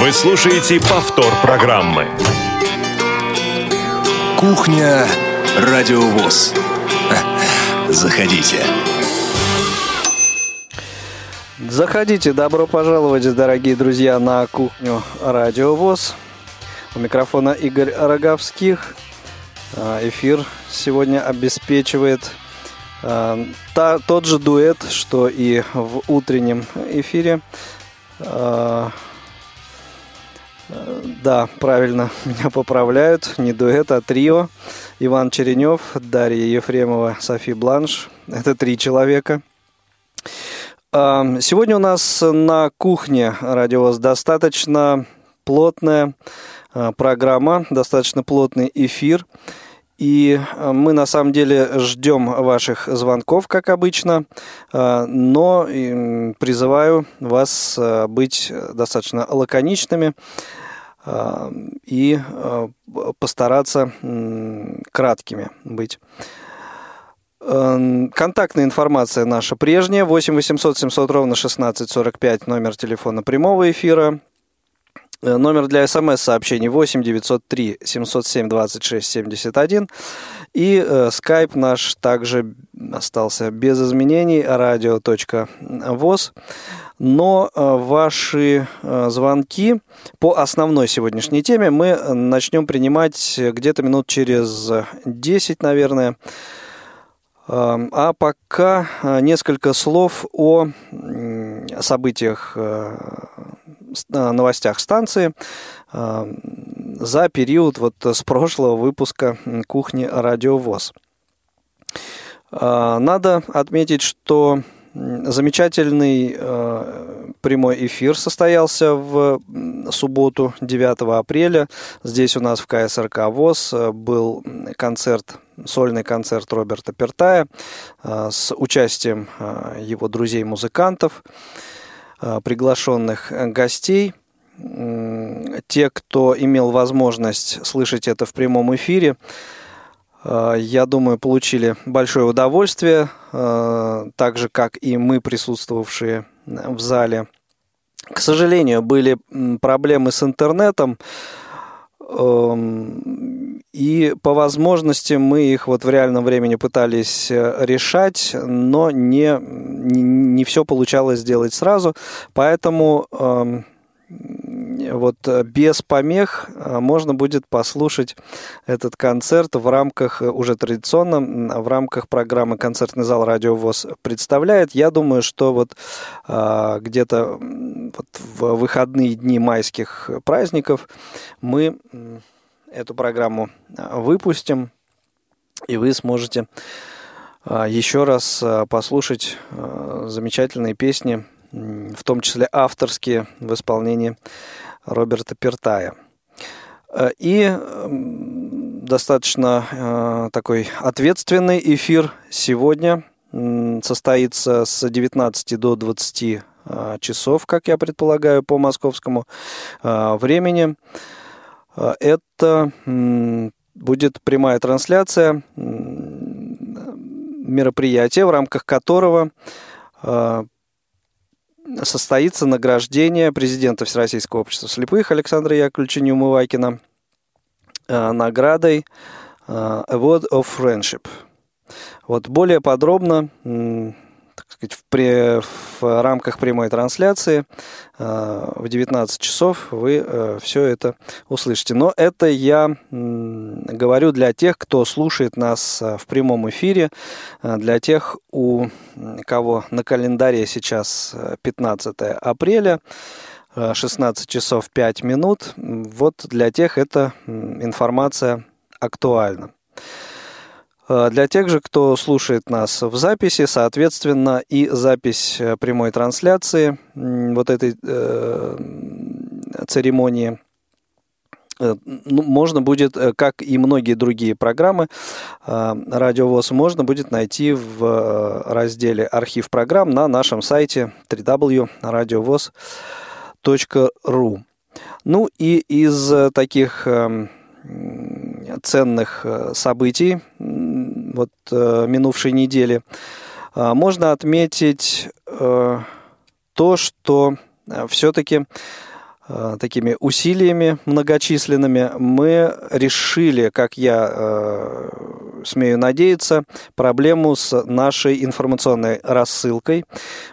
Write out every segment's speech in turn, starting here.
Вы слушаете повтор программы. Кухня Радиовоз. Заходите. Заходите, добро пожаловать, дорогие друзья, на кухню Радиовоз. У микрофона Игорь Роговских. А, эфир сегодня обеспечивает а, та, тот же дуэт, что и в утреннем эфире. А, да, правильно, меня поправляют. Не дуэт, а трио. Иван Черенев, Дарья Ефремова, Софи Бланш. Это три человека. Сегодня у нас на кухне радиовоз достаточно плотная программа, достаточно плотный эфир – и э, мы на самом деле ждем ваших звонков, как обычно, э, но призываю вас э, быть достаточно лаконичными и постараться краткими быть. Контактная информация наша прежняя. 8 800 700 ровно 16 45 номер телефона прямого эфира. Э, номер для смс-сообщений 8 903 707 26 71. И э, наш также остался без изменений, радио.воз. Но э, ваши э, звонки по основной сегодняшней теме мы начнем принимать где-то минут через 10, наверное. Эм, а пока э, несколько слов о событиях новостях станции за период вот с прошлого выпуска кухни Радиовоз. Надо отметить, что замечательный а, прямой эфир состоялся в субботу 9 апреля. Здесь у нас в КСРК ВОЗ был концерт сольный концерт Роберта Пертая с участием его друзей-музыкантов. Э, приглашенных гостей. Те, кто имел возможность слышать это в прямом эфире, э, я думаю, получили большое удовольствие, э, так же, как и мы, присутствовавшие в зале. К сожалению, были проблемы с интернетом. Эм, и по возможности мы их вот в реальном времени пытались э, решать, но не, не, не все получалось сделать сразу. Поэтому эм, вот э, без помех э, можно будет послушать этот концерт в рамках, э, уже традиционно, в рамках программы «Концертный зал Радио ВОЗ» представляет. Я думаю, что вот где-то вот в выходные дни майских праздников мы эту программу выпустим, и вы сможете еще раз послушать замечательные песни в том числе авторские в исполнении Роберта Пертая. Э, и достаточно э, такой ответственный эфир сегодня состоится с 19 до 20 э, часов, как я предполагаю, по московскому времени. Это будет прямая трансляция мероприятия, в рамках которого состоится награждение президента Всероссийского общества слепых Александра Яковлевича Неумывакина э, наградой э, Award of Friendship. Вот более подробно сказать, в, при, в рамках прямой трансляции э, в 19 часов вы э, все это услышите. Но это я говорю для тех, кто слушает нас э, в прямом эфире, для тех, у кого на календаре сейчас 15 апреля. 16 часов 5 минут. Вот для тех эта информация актуальна. Э, для тех же, кто слушает нас в записи, соответственно, и запись э, прямой трансляции вот этой э, церемонии э, ну, можно будет, как и многие другие программы Радиовоз, можно будет найти в разделе «Архив программ» на нашем сайте www.radiovoz.ru. Ну и из таких эм, ценных событий вот э, минувшей недели, а, можно отметить э, то, что э, все-таки такими усилиями многочисленными мы решили, как я э, смею надеяться, проблему с нашей информационной рассылкой.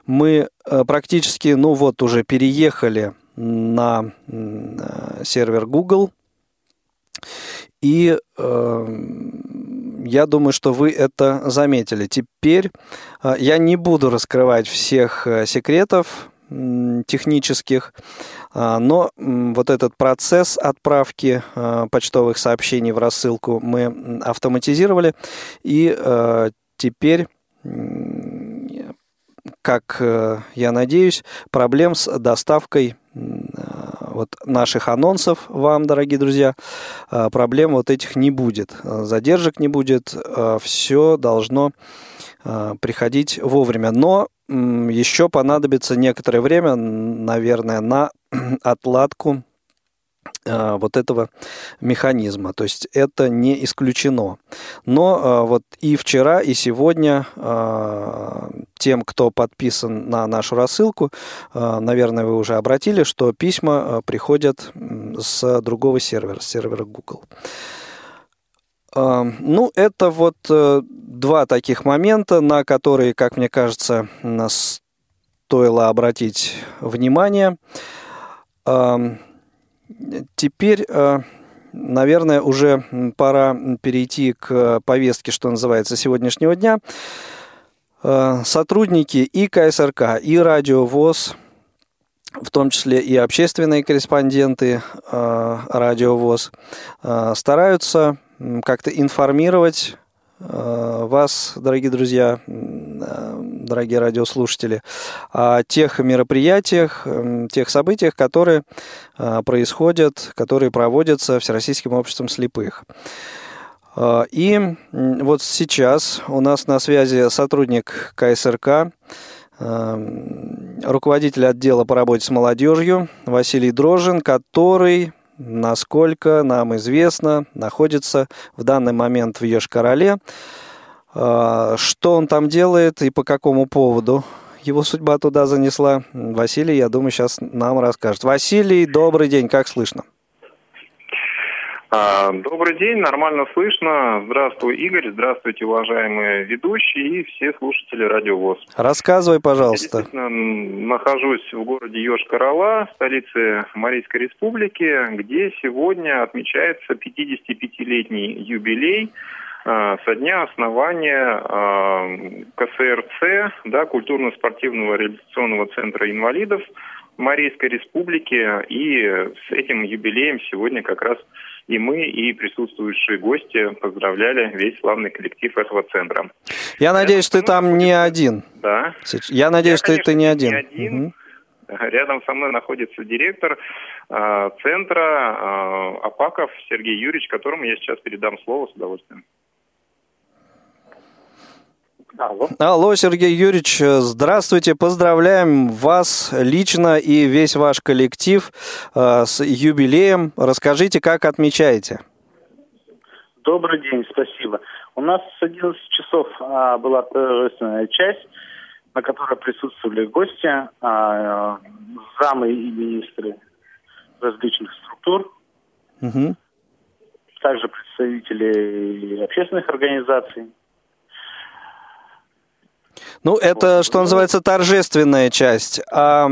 Мы э, практически, ну вот, уже переехали на э, сервер Google. И э, я думаю, что вы это заметили. Теперь э, я не буду раскрывать всех э, секретов технических, э, но вот этот процесс отправки э, почтовых сообщений в рассылку мы автоматизировали, и э, теперь как я надеюсь, проблем с доставкой вот наших анонсов вам, дорогие друзья, а, проблем вот этих не будет, а, задержек не будет, а, все должно приходить вовремя. Но еще понадобится некоторое время, наверное, на отладку вот этого механизма. То есть это не исключено. Но э, вот и вчера, и сегодня э, тем, кто подписан на нашу рассылку, наверное, вы уже обратили, что письма приходят с другого сервера, с сервера Google. Ну, это вот два таких момента, на которые, как мне кажется, стоило обратить внимание. Теперь, э, наверное, уже пора перейти к повестке, что называется, сегодняшнего дня. Э, сотрудники и КСРК, и Радио ВОЗ, в том числе и общественные корреспонденты э, Радио ВОЗ, стараются как-то информировать вас, дорогие друзья, дорогие радиослушатели, о тех мероприятиях, тех событиях, которые э, происходят, которые проводятся Всероссийским обществом слепых. И вот сейчас у нас на связи сотрудник КСРК, руководитель отдела по работе с молодежью Василий Дрожин, который насколько нам известно, находится в данный момент в Еш-Короле. А, что он там делает и по какому поводу его судьба туда занесла, Василий, я думаю, сейчас нам расскажет. Василий, добрый день, как слышно? А, добрый день, нормально слышно. Здравствуй, Игорь, здравствуйте, уважаемые ведущие и все слушатели Радио ВОЗ. Рассказывай, пожалуйста. Я нахожусь в городе Йошкар-Ола, столице Марийской Республики, где сегодня отмечается 55-летний юбилей а, со дня основания а, КСРЦ, да, культурно-спортивного реабилитационного центра инвалидов Марийской Республики. И с этим юбилеем сегодня как раз и мы, и присутствующие гости поздравляли весь славный коллектив этого центра. Я надеюсь, ты там не один. Да. Я надеюсь, что ты не один. Не один. Угу. Рядом со мной находится директор э, центра э, Апаков Сергей Юрьевич, которому я сейчас передам слово с удовольствием. Алло. Алло, Сергей Юрьевич, здравствуйте. Поздравляем вас лично и весь ваш коллектив э, с юбилеем. Расскажите, как отмечаете? Добрый день, спасибо. У нас с 11 часов а, была торжественная часть, на которой присутствовали гости, а, замы и министры различных структур, угу. также представители общественных организаций. Ну, это, что называется, торжественная часть. А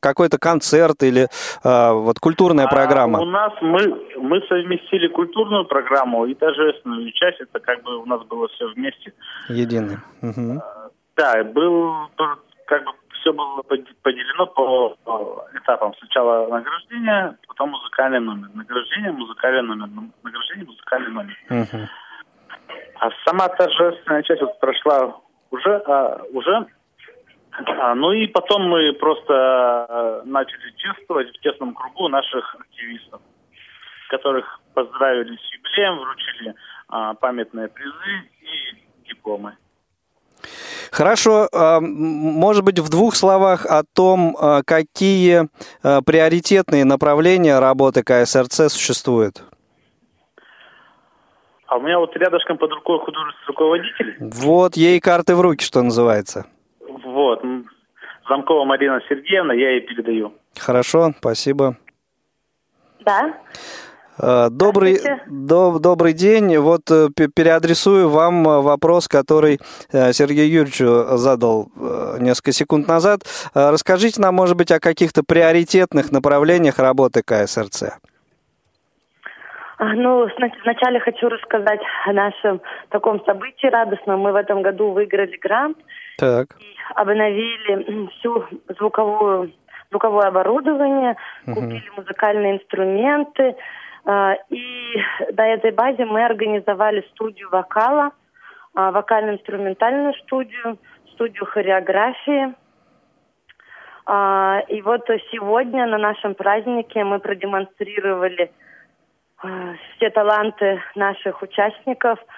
какой-то концерт или а, вот культурная а программа? У нас мы, мы совместили культурную программу и торжественную часть. Это как бы у нас было все вместе. Единый. Угу. Да, был как бы все было поделено по этапам. Сначала награждение, потом музыкальный номер. Награждение, музыкальный номер. Награждение, музыкальный номер. Угу. А сама торжественная часть вот прошла уже, а, уже. А, ну и потом мы просто а, начали чествовать в тесном кругу наших активистов, которых поздравили с юбилеем, вручили а, памятные призы и дипломы. Хорошо, а, может быть, в двух словах о том, а, какие приоритетные направления работы КСРЦ существуют. А у меня вот рядышком под рукой художественный руководитель. Вот, ей карты в руки, что называется. Вот. Замкова Марина Сергеевна, я ей передаю. Хорошо, спасибо. Да. Э, добрый, до, добрый день. Вот э, переадресую вам э, вопрос, который Сергей Юрьевич задал несколько секунд назад. Расскажите нам, может быть, о каких-то приоритетных направлениях работы КСРЦ. А, ну, вначале хочу рассказать о нашем таком событии радостном. Мы в этом году выиграли грант так. и обновили всю звуковую звуковое оборудование, угу. купили музыкальные инструменты, а, и на этой базе мы организовали студию вокала, а, вокально-инструментальную студию, студию хореографии. И вот сегодня на нашем празднике мы продемонстрировали все таланты наших участников –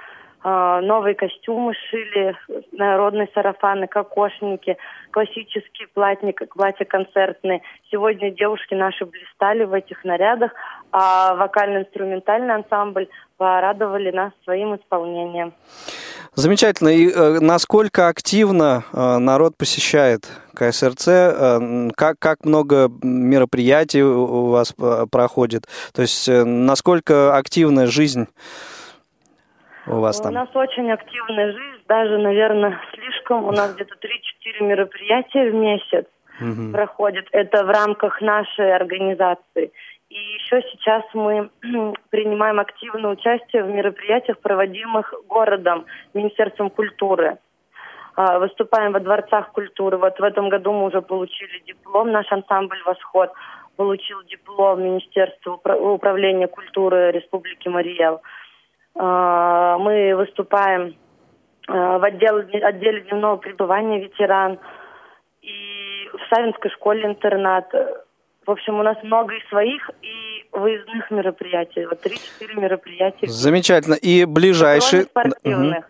новые костюмы шили, народные сарафаны, кокошники, классические платья, платья концертные. Сегодня девушки наши блистали в этих нарядах, а вокально-инструментальный ансамбль порадовали нас своим исполнением. Замечательно. И э, насколько активно э, народ посещает КСРЦ? Э, как, как много мероприятий у вас э, проходит? То есть э, насколько активная жизнь у вас там? У нас очень активная жизнь, даже, наверное, слишком. У нас где-то 3-4 мероприятия в месяц угу. проходят. Это в рамках нашей организации. И еще сейчас мы принимаем активное участие в мероприятиях, проводимых городом, Министерством культуры. А, выступаем во дворцах культуры. Вот в этом году мы уже получили диплом, наш ансамбль «Восход» получил диплом Министерства управления культуры Республики Мариэл. А, мы выступаем а, в отделе, отделе дневного пребывания ветеран и в Савинской школе-интернат. В общем, у нас много и своих, и выездных мероприятий. Вот три-четыре мероприятия. Замечательно. И ближайшие... Спортивных. Угу.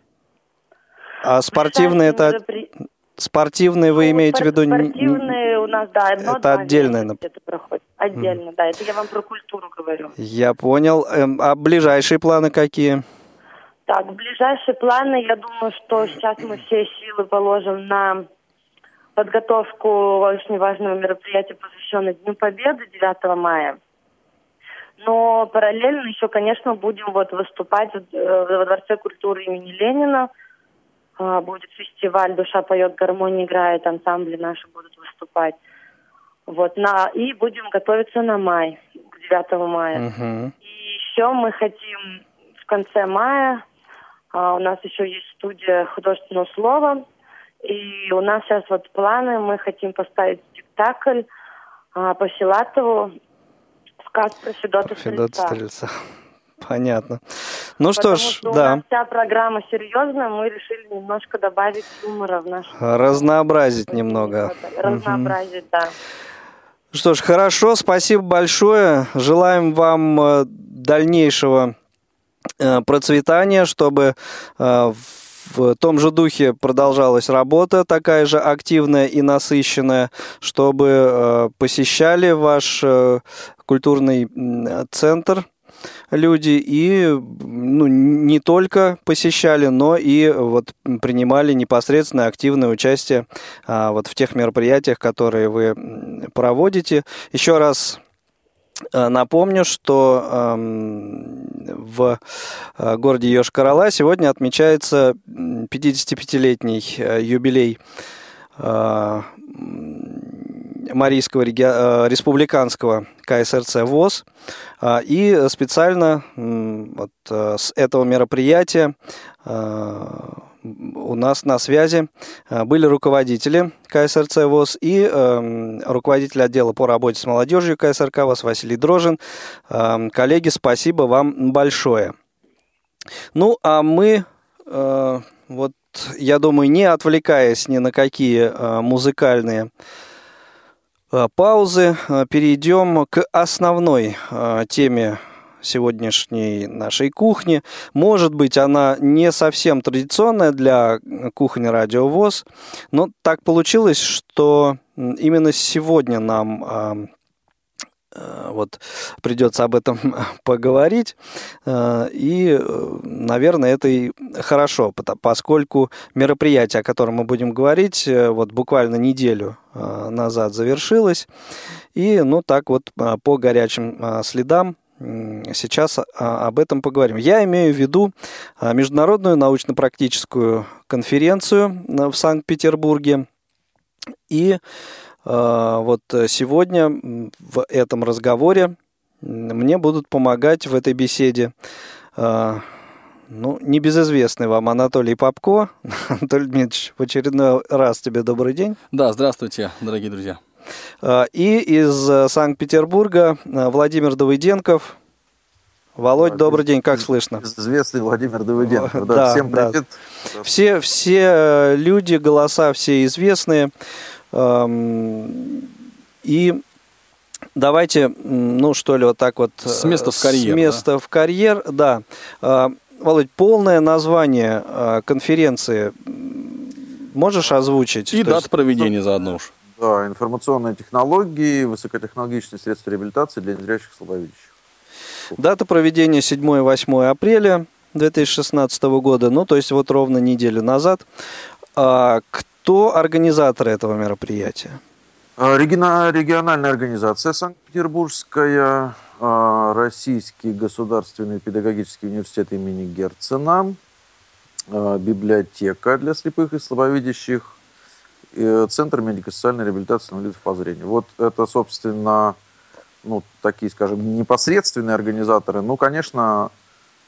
А спортивные это... Меропри... Спортивные вы ну, имеете в виду? Спортивные у нас, да, одно Это отдельное. Это проходит. Отдельно, mm. да. Это я вам про культуру говорю. Я понял. Эм, а ближайшие планы какие? Так, ближайшие планы, я думаю, что сейчас мы все силы положим на подготовку очень важного мероприятия, посвященного Дню Победы 9 мая. Но параллельно еще, конечно, будем вот выступать э, во Дворце культуры имени Ленина – будет фестиваль «Душа поет, гармония играет», ансамбли наши будут выступать. Вот, на, и будем готовиться на май, к 9 мая. Uh-huh. И еще мы хотим в конце мая, а, у нас еще есть студия художественного слова, и у нас сейчас вот планы, мы хотим поставить спектакль а, по Филатову, сказ про Федота Стрельца. Стрельца. Понятно. Ну что ж, что да. У нас вся программа серьезная, мы решили немножко добавить юмора в наш. Разнообразить немного. Разнообразить, угу. да. Что ж, хорошо, спасибо большое. Желаем вам э, дальнейшего э, процветания, чтобы э, в том же духе продолжалась работа, такая же активная и насыщенная, чтобы посещали ваш культурный центр люди и ну, не только посещали, но и вот принимали непосредственное активное участие а, вот в тех мероприятиях, которые вы проводите. Еще раз а, Напомню, что в а, городе Йошкар-Ола сегодня отмечается 55-летний э, юбилей Марийского реги... республиканского КСРЦ ВОЗ. А, и специально вот э, с этого мероприятия а, у нас на связи были руководители КСРЦ ВОЗ и э, руководитель отдела по работе с молодежью КСРК ВОЗ Василий Дрожин. Коллеги, спасибо вам большое. Ну, а мы, э, вот, я думаю, не отвлекаясь ни на какие музыкальные Э, паузы э, перейдем к основной э, теме сегодняшней нашей кухни. Может быть, она не совсем традиционная для кухни радиовоз, но так получилось, что именно сегодня нам Э, вот придется об этом поговорить. Э, и, э, наверное, это и хорошо, поскольку мероприятие, о котором мы будем говорить, вот буквально неделю назад завершилось. И, ну, так вот по горячим следам сейчас об этом поговорим. Я имею в виду Международную научно-практическую конференцию в Санкт-Петербурге. И вот сегодня в этом разговоре мне будут помогать в этой беседе ну, небезызвестный вам Анатолий Попко. Анатолий Дмитриевич, в очередной раз тебе добрый день. Да, здравствуйте, дорогие друзья. А, и из э, Санкт-Петербурга э, Владимир Давыденков. Володь, да, добрый день, как слышно? Известный Владимир Давыденков. Да, да, всем привет. Да. Все, все э, люди, голоса все известные. И давайте, ну что ли, вот так вот... С места в карьер. С места да? в карьер, да. А, Володь, полное название а, конференции можешь озвучить? И дата есть... проведения заодно уж. Да, информационные технологии, высокотехнологичные средства реабилитации для незрячих слабовидящих. Дата проведения 7-8 апреля 2016 года, ну, то есть вот ровно неделю назад. А кто организаторы этого мероприятия? А, региональная организация Санкт-Петербургская, а, Российский государственный педагогический университет имени Герцена, а, библиотека для слепых и слабовидящих, Центр медико-социальной реабилитации инвалидов по зрению. Вот это, собственно, ну, такие, скажем, непосредственные организаторы. Ну, конечно,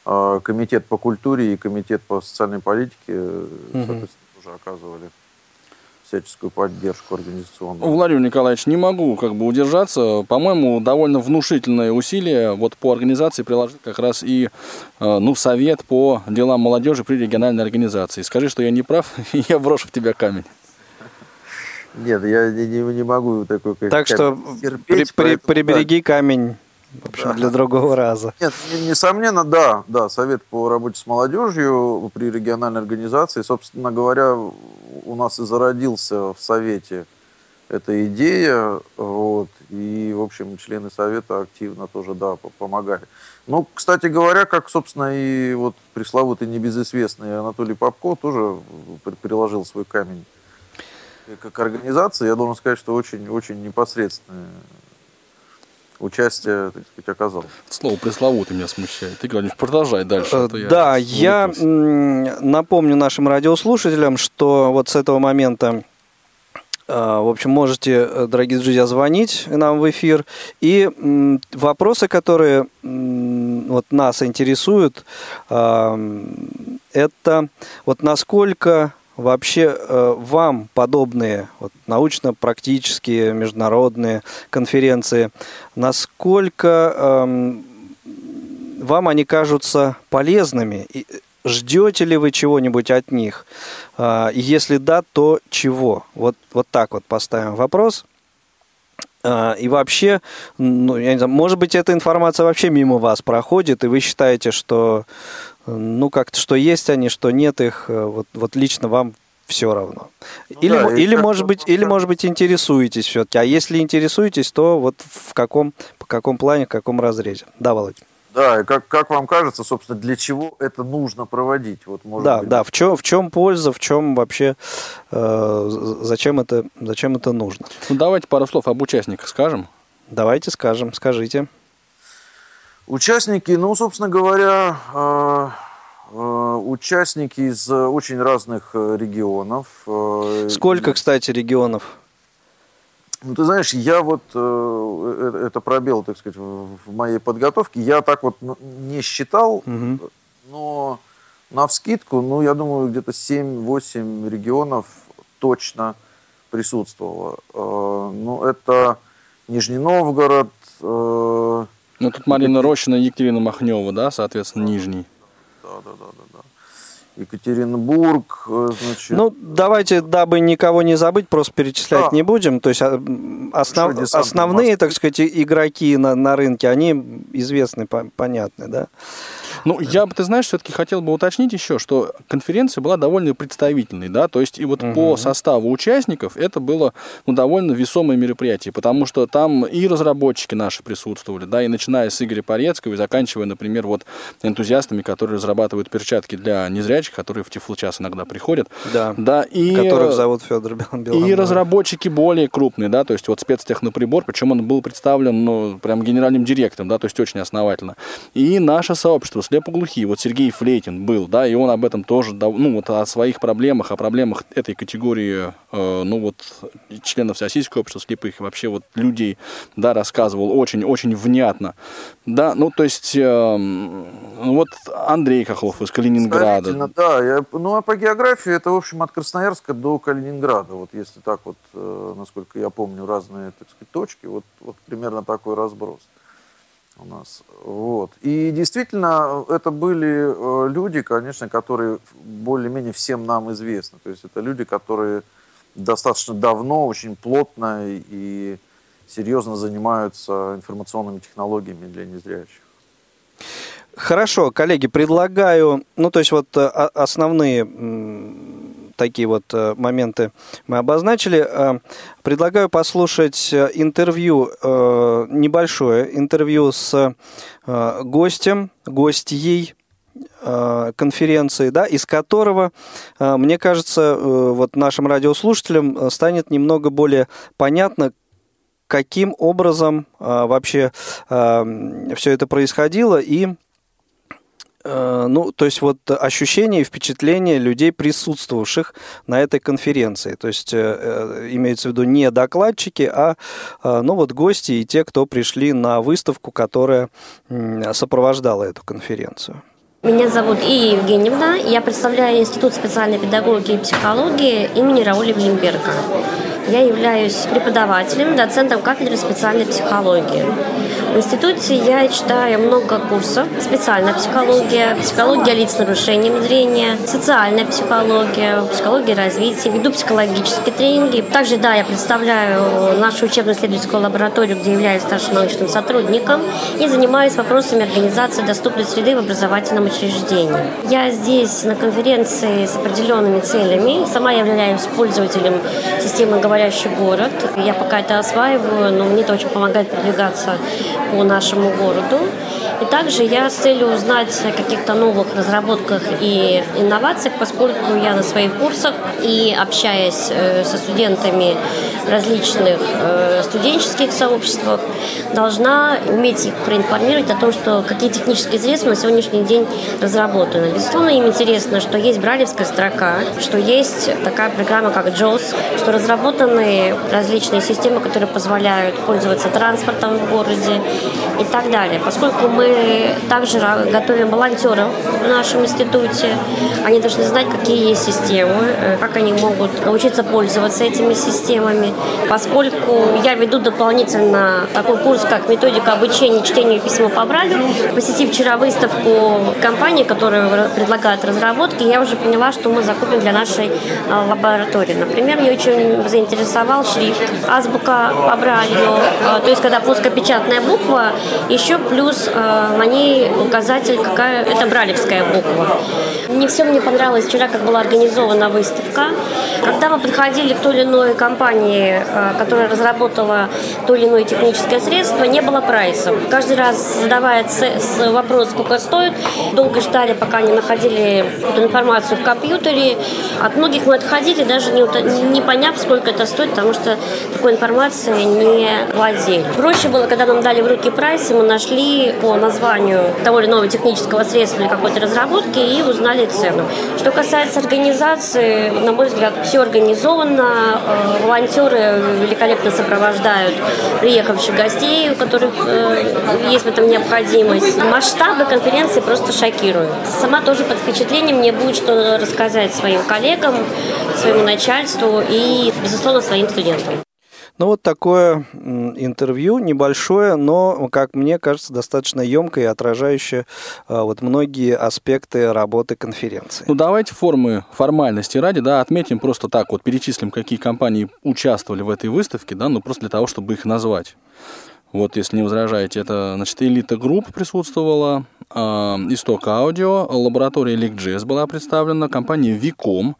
Комитет по культуре и Комитет по социальной политике, соответственно, уже оказывали всяческую поддержку организационную. Владимир Николаевич, не могу как бы удержаться. По-моему, довольно внушительные усилия вот по организации приложил как раз и э, ну, совет по делам молодежи при региональной организации. Скажи, что я не прав, и я брошу в тебя камень. Нет, я не, не могу такой Так что терпеть, при, при, прибереги да. камень в общем, для другого раза. Нет, несомненно, да, да, совет по работе с молодежью при региональной организации, собственно говоря, у нас и зародился в совете эта идея, вот, и, в общем, члены совета активно тоже, да, помогали. Ну, кстати говоря, как, собственно, и вот пресловутый небезызвестный Анатолий Попко тоже приложил свой камень к организации, я должен сказать, что очень-очень непосредственное участие, так сказать, оказал. Слово пресловутый меня смущает. Ты, Гранич, продолжай дальше. А да, я, я напомню нашим радиослушателям, что вот с этого момента а, в общем, можете, дорогие друзья, звонить нам в эфир. И вопросы, которые вот нас интересуют, это вот насколько вообще э, вам подобные вот, научно-практические международные конференции, насколько э, вам они кажутся полезными? И ждете ли вы чего-нибудь от них? Э, если да, то чего? Вот, вот так вот поставим вопрос. Э, и вообще, ну, я не знаю, может быть, эта информация вообще мимо вас проходит, и вы считаете, что ну, как-то, что есть они, что нет их, э, вот, вот лично вам все равно. Ну, или, да, или может быть, или может быть интересуетесь все-таки. А если интересуетесь, то вот в каком, по каком плане, в каком разрезе? Да, Володь. Да, и как, как вам кажется, собственно, для чего это нужно проводить? Вот, может да, быть... да, в чем, в чем польза, в чем вообще, э, зачем, это, зачем это нужно? Ну, давайте пару слов об участниках скажем. Давайте скажем, скажите. Участники, ну, собственно говоря, э, э, участники из очень разных э, регионов. Сколько, кстати, регионов? Ну, ты знаешь, я вот, это пробел, так сказать, в моей подготовке, я так вот не считал, угу. но на вскидку, ну, я думаю, где-то 7-8 регионов точно присутствовало. Ну, это Нижний Новгород, ну, тут Марина Рощина и Екатерина Махнева, да, соответственно, Нижний. Да, да, да, да. да. Екатеринбург, э, значит... Ну, давайте, дабы никого не забыть, просто перечислять да. не будем. То есть а, основ, основные, так сказать, игроки на, на рынке, они известны, понятны, да? Ну, я бы, ты знаешь, все-таки хотел бы уточнить еще, что конференция была довольно представительной, да, то есть и вот угу. по составу участников это было ну, довольно весомое мероприятие, потому что там и разработчики наши присутствовали, да, и начиная с Игоря Порецкого и заканчивая, например, вот энтузиастами, которые разрабатывают перчатки для незрячих передачах, которые в Тифлочас иногда приходят. Да. Да, и... Которых зовут Федор Беломор. И разработчики более крупные, да, то есть вот спецтехноприбор, причем он был представлен, ну, прям генеральным директором, да, то есть очень основательно. И наше сообщество слепоглухие, вот Сергей Флейтин был, да, и он об этом тоже, ну, вот о своих проблемах, о проблемах этой категории, э, ну, вот, членов Всероссийского общества слепых, вообще вот людей, да, рассказывал очень-очень внятно. Да, ну, то есть, э, вот Андрей Хохлов из Калининграда. Да, я, ну, а по географии это, в общем, от Красноярска до Калининграда, вот если так вот, э, насколько я помню, разные, так сказать, точки, вот, вот примерно такой разброс у нас. Вот. И действительно, это были э, люди, конечно, которые более-менее всем нам известны. То есть это люди, которые достаточно давно, очень плотно и серьезно занимаются информационными технологиями для незрячих. Хорошо, коллеги, предлагаю, ну то есть вот э, основные такие вот э, моменты мы обозначили. Э, предлагаю послушать интервью, небольшое интервью с гостем, гостьей конференции, да, из которого, мне кажется, вот нашим радиослушателям станет немного более понятно, каким образом вообще все это происходило и ну, то есть вот ощущения и впечатления людей, присутствовавших на этой конференции. То есть э, э, имеется в виду не докладчики, а ну вот гости и те, кто пришли на выставку, которая сопровождала эту конференцию. Меня зовут И. Евгеньевна. Я представляю Институт специальной педагогики и психологии имени Рауля Блимберга. Я являюсь преподавателем, доцентом кафедры специальной психологии. В институте я читаю много курсов. Специальная психология, психология лиц с нарушением зрения, социальная психология, психология развития, веду психологические тренинги. Также, да, я представляю нашу учебно-исследовательскую лабораторию, где являюсь старшим научным сотрудником и занимаюсь вопросами организации доступной среды в образовательном учреждении. Я здесь на конференции с определенными целями. Сама являюсь пользователем системы «Говорящий город». Я пока это осваиваю, но мне это очень помогает продвигаться по нашему городу. И также я с целью узнать о каких-то новых разработках и инновациях, поскольку я на своих курсах и общаясь э, со студентами различных э, студенческих сообществах, должна уметь их проинформировать о том, что какие технические средства на сегодняшний день разработаны. Безусловно, им интересно, что есть бралевская строка, что есть такая программа, как JOS, что разработаны различные системы, которые позволяют пользоваться транспортом в городе и так далее. Поскольку мы также готовим волонтеров в нашем институте. Они должны знать, какие есть системы, э, как они могут научиться пользоваться этими системами. Поскольку я веду дополнительно такой курс, как методика обучения чтению письма по Брайлю, посетив вчера выставку компании, которая предлагает разработки, я уже поняла, что мы закупим для нашей э, лаборатории. Например, меня очень заинтересовал шрифт азбука по Брайлю, э, то есть когда плоскопечатная буква, еще плюс на ней указатель, какая это бралевская буква. Не все мне понравилось вчера, как была организована выставка. Когда мы подходили к той или иной компании, э, которая разработала то или иное техническое средство, не было прайсов. Каждый раз задавая вопрос, сколько стоит, долго ждали, пока не находили эту информацию в компьютере. От многих мы отходили, даже не, не поняв, сколько это стоит, потому что такой информацией не владели. Проще было, когда нам дали в руки прайсы, мы нашли по названию того или иного технического средства или какой-то разработки и узнали цену. Что касается организации, на мой взгляд, все организовано. Э, волонтеры великолепно сопровождают приехавших гостей, у которых э, есть в этом необходимость. Масштабы конференции просто шокируют. Сама тоже под впечатлением мне будет что рассказать своим коллегам, своему начальству и, безусловно, своим студентам. Ну, вот такое интервью небольшое, но, как мне кажется, достаточно емкое и отражающее а, вот многие аспекты работы конференции. Ну, давайте формы формальности ради, да, отметим просто так вот, перечислим, какие компании участвовали в этой выставке, да, ну, просто для того, чтобы их назвать. Вот, если не возражаете, это, значит, Элита Групп присутствовала, э, Исток Аудио, лаборатория Elecgeste была представлена, компания Виком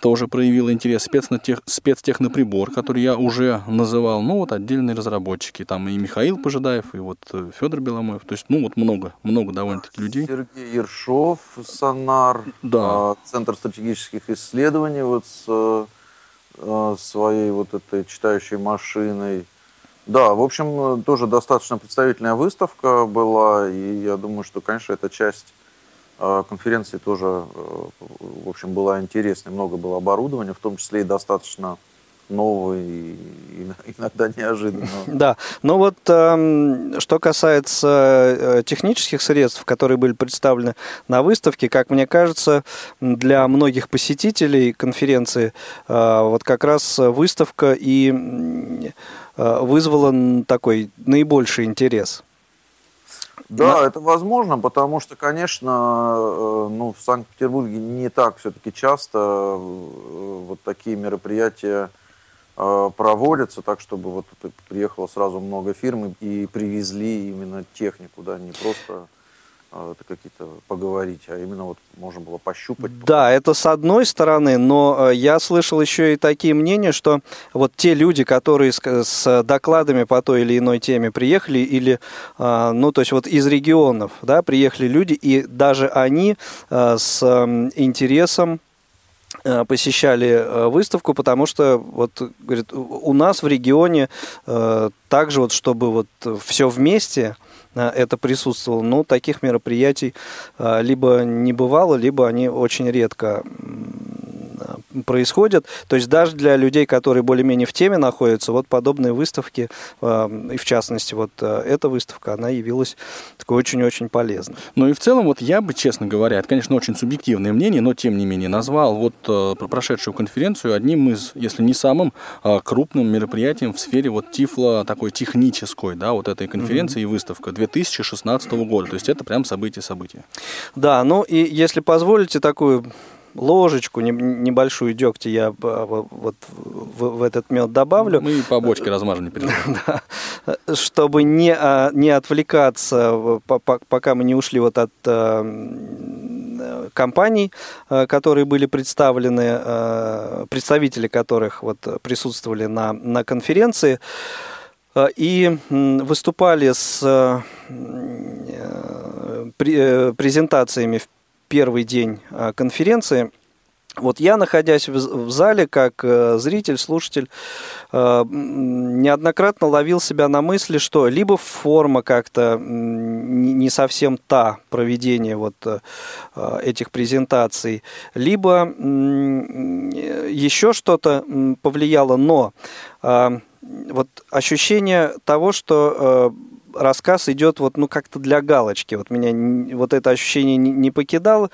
тоже проявила интерес, спецтех, спецтехноприбор, который я уже называл, ну вот отдельные разработчики, там и Михаил Пожидаев, и вот э, Федор Беломоев, то есть ну вот много, много довольно-таки людей. Сергей Ершов, Сонар, да. А, Центр стратегических исследований вот с э, своей вот этой читающей машиной, да, в общем, тоже достаточно представительная выставка была, и я думаю, что, конечно, эта часть э, конференции тоже, э, в общем, была интересной. Много было оборудования, в том числе и достаточно нового и иногда неожиданного. Да, но вот э, что касается э, технических средств, которые были представлены на выставке, как мне кажется, для многих посетителей конференции э, вот как раз выставка и Э, вызвало такой наибольший интерес? Да, На... это возможно, потому что, конечно, ну, в Санкт-Петербурге не так все-таки часто вот такие мероприятия проводятся, так чтобы вот приехало сразу много фирм и привезли именно технику, да, не просто а, это какие-то поговорить, а именно вот можно было пощупать. Да, это с одной стороны, но э, я слышал еще и такие мнения, что вот те люди, которые с, докладами по той или иной теме приехали, или, ну, то есть вот из регионов, да, приехали люди, и даже они э, с интересом э, посещали выставку, потому что вот говорит, у нас в регионе также вот чтобы вот все вместе Э, это присутствовало. Но таких мероприятий э, либо не бывало, либо они очень редко происходят. То есть даже для людей, которые более-менее в теме находятся, вот подобные выставки, э, и в частности вот эта выставка, она явилась такой очень-очень полезной. Ну и в целом, вот я бы, честно говоря, это, конечно, очень субъективное мнение, но тем не менее назвал вот прошедшую конференцию одним из, если не самым крупным мероприятием в сфере вот тифла такой технической, да, вот этой конференции mm-hmm. и выставка 2016 года. То есть это прям событие-событие. Да, ну и если позволите такую ложечку небольшую дегтя я вот в, этот мед добавлю. Мы по бочке размажем, Чтобы не, а, не отвлекаться, пока мы не ушли вот от а, компаний, а, которые были представлены, представители которых вот присутствовали на, на конференции. И выступали с э, презентациями первый день а, конференции. Вот я, находясь в зале как э, зритель, слушатель, э, неоднократно ловил себя на мысли, что либо форма как-то не совсем та проведение вот э, этих презентаций, либо еще что-то повлияло, но вот ощущение того, что рассказ идет вот, ну, как-то для галочки. Вот меня вот это ощущение не покидало.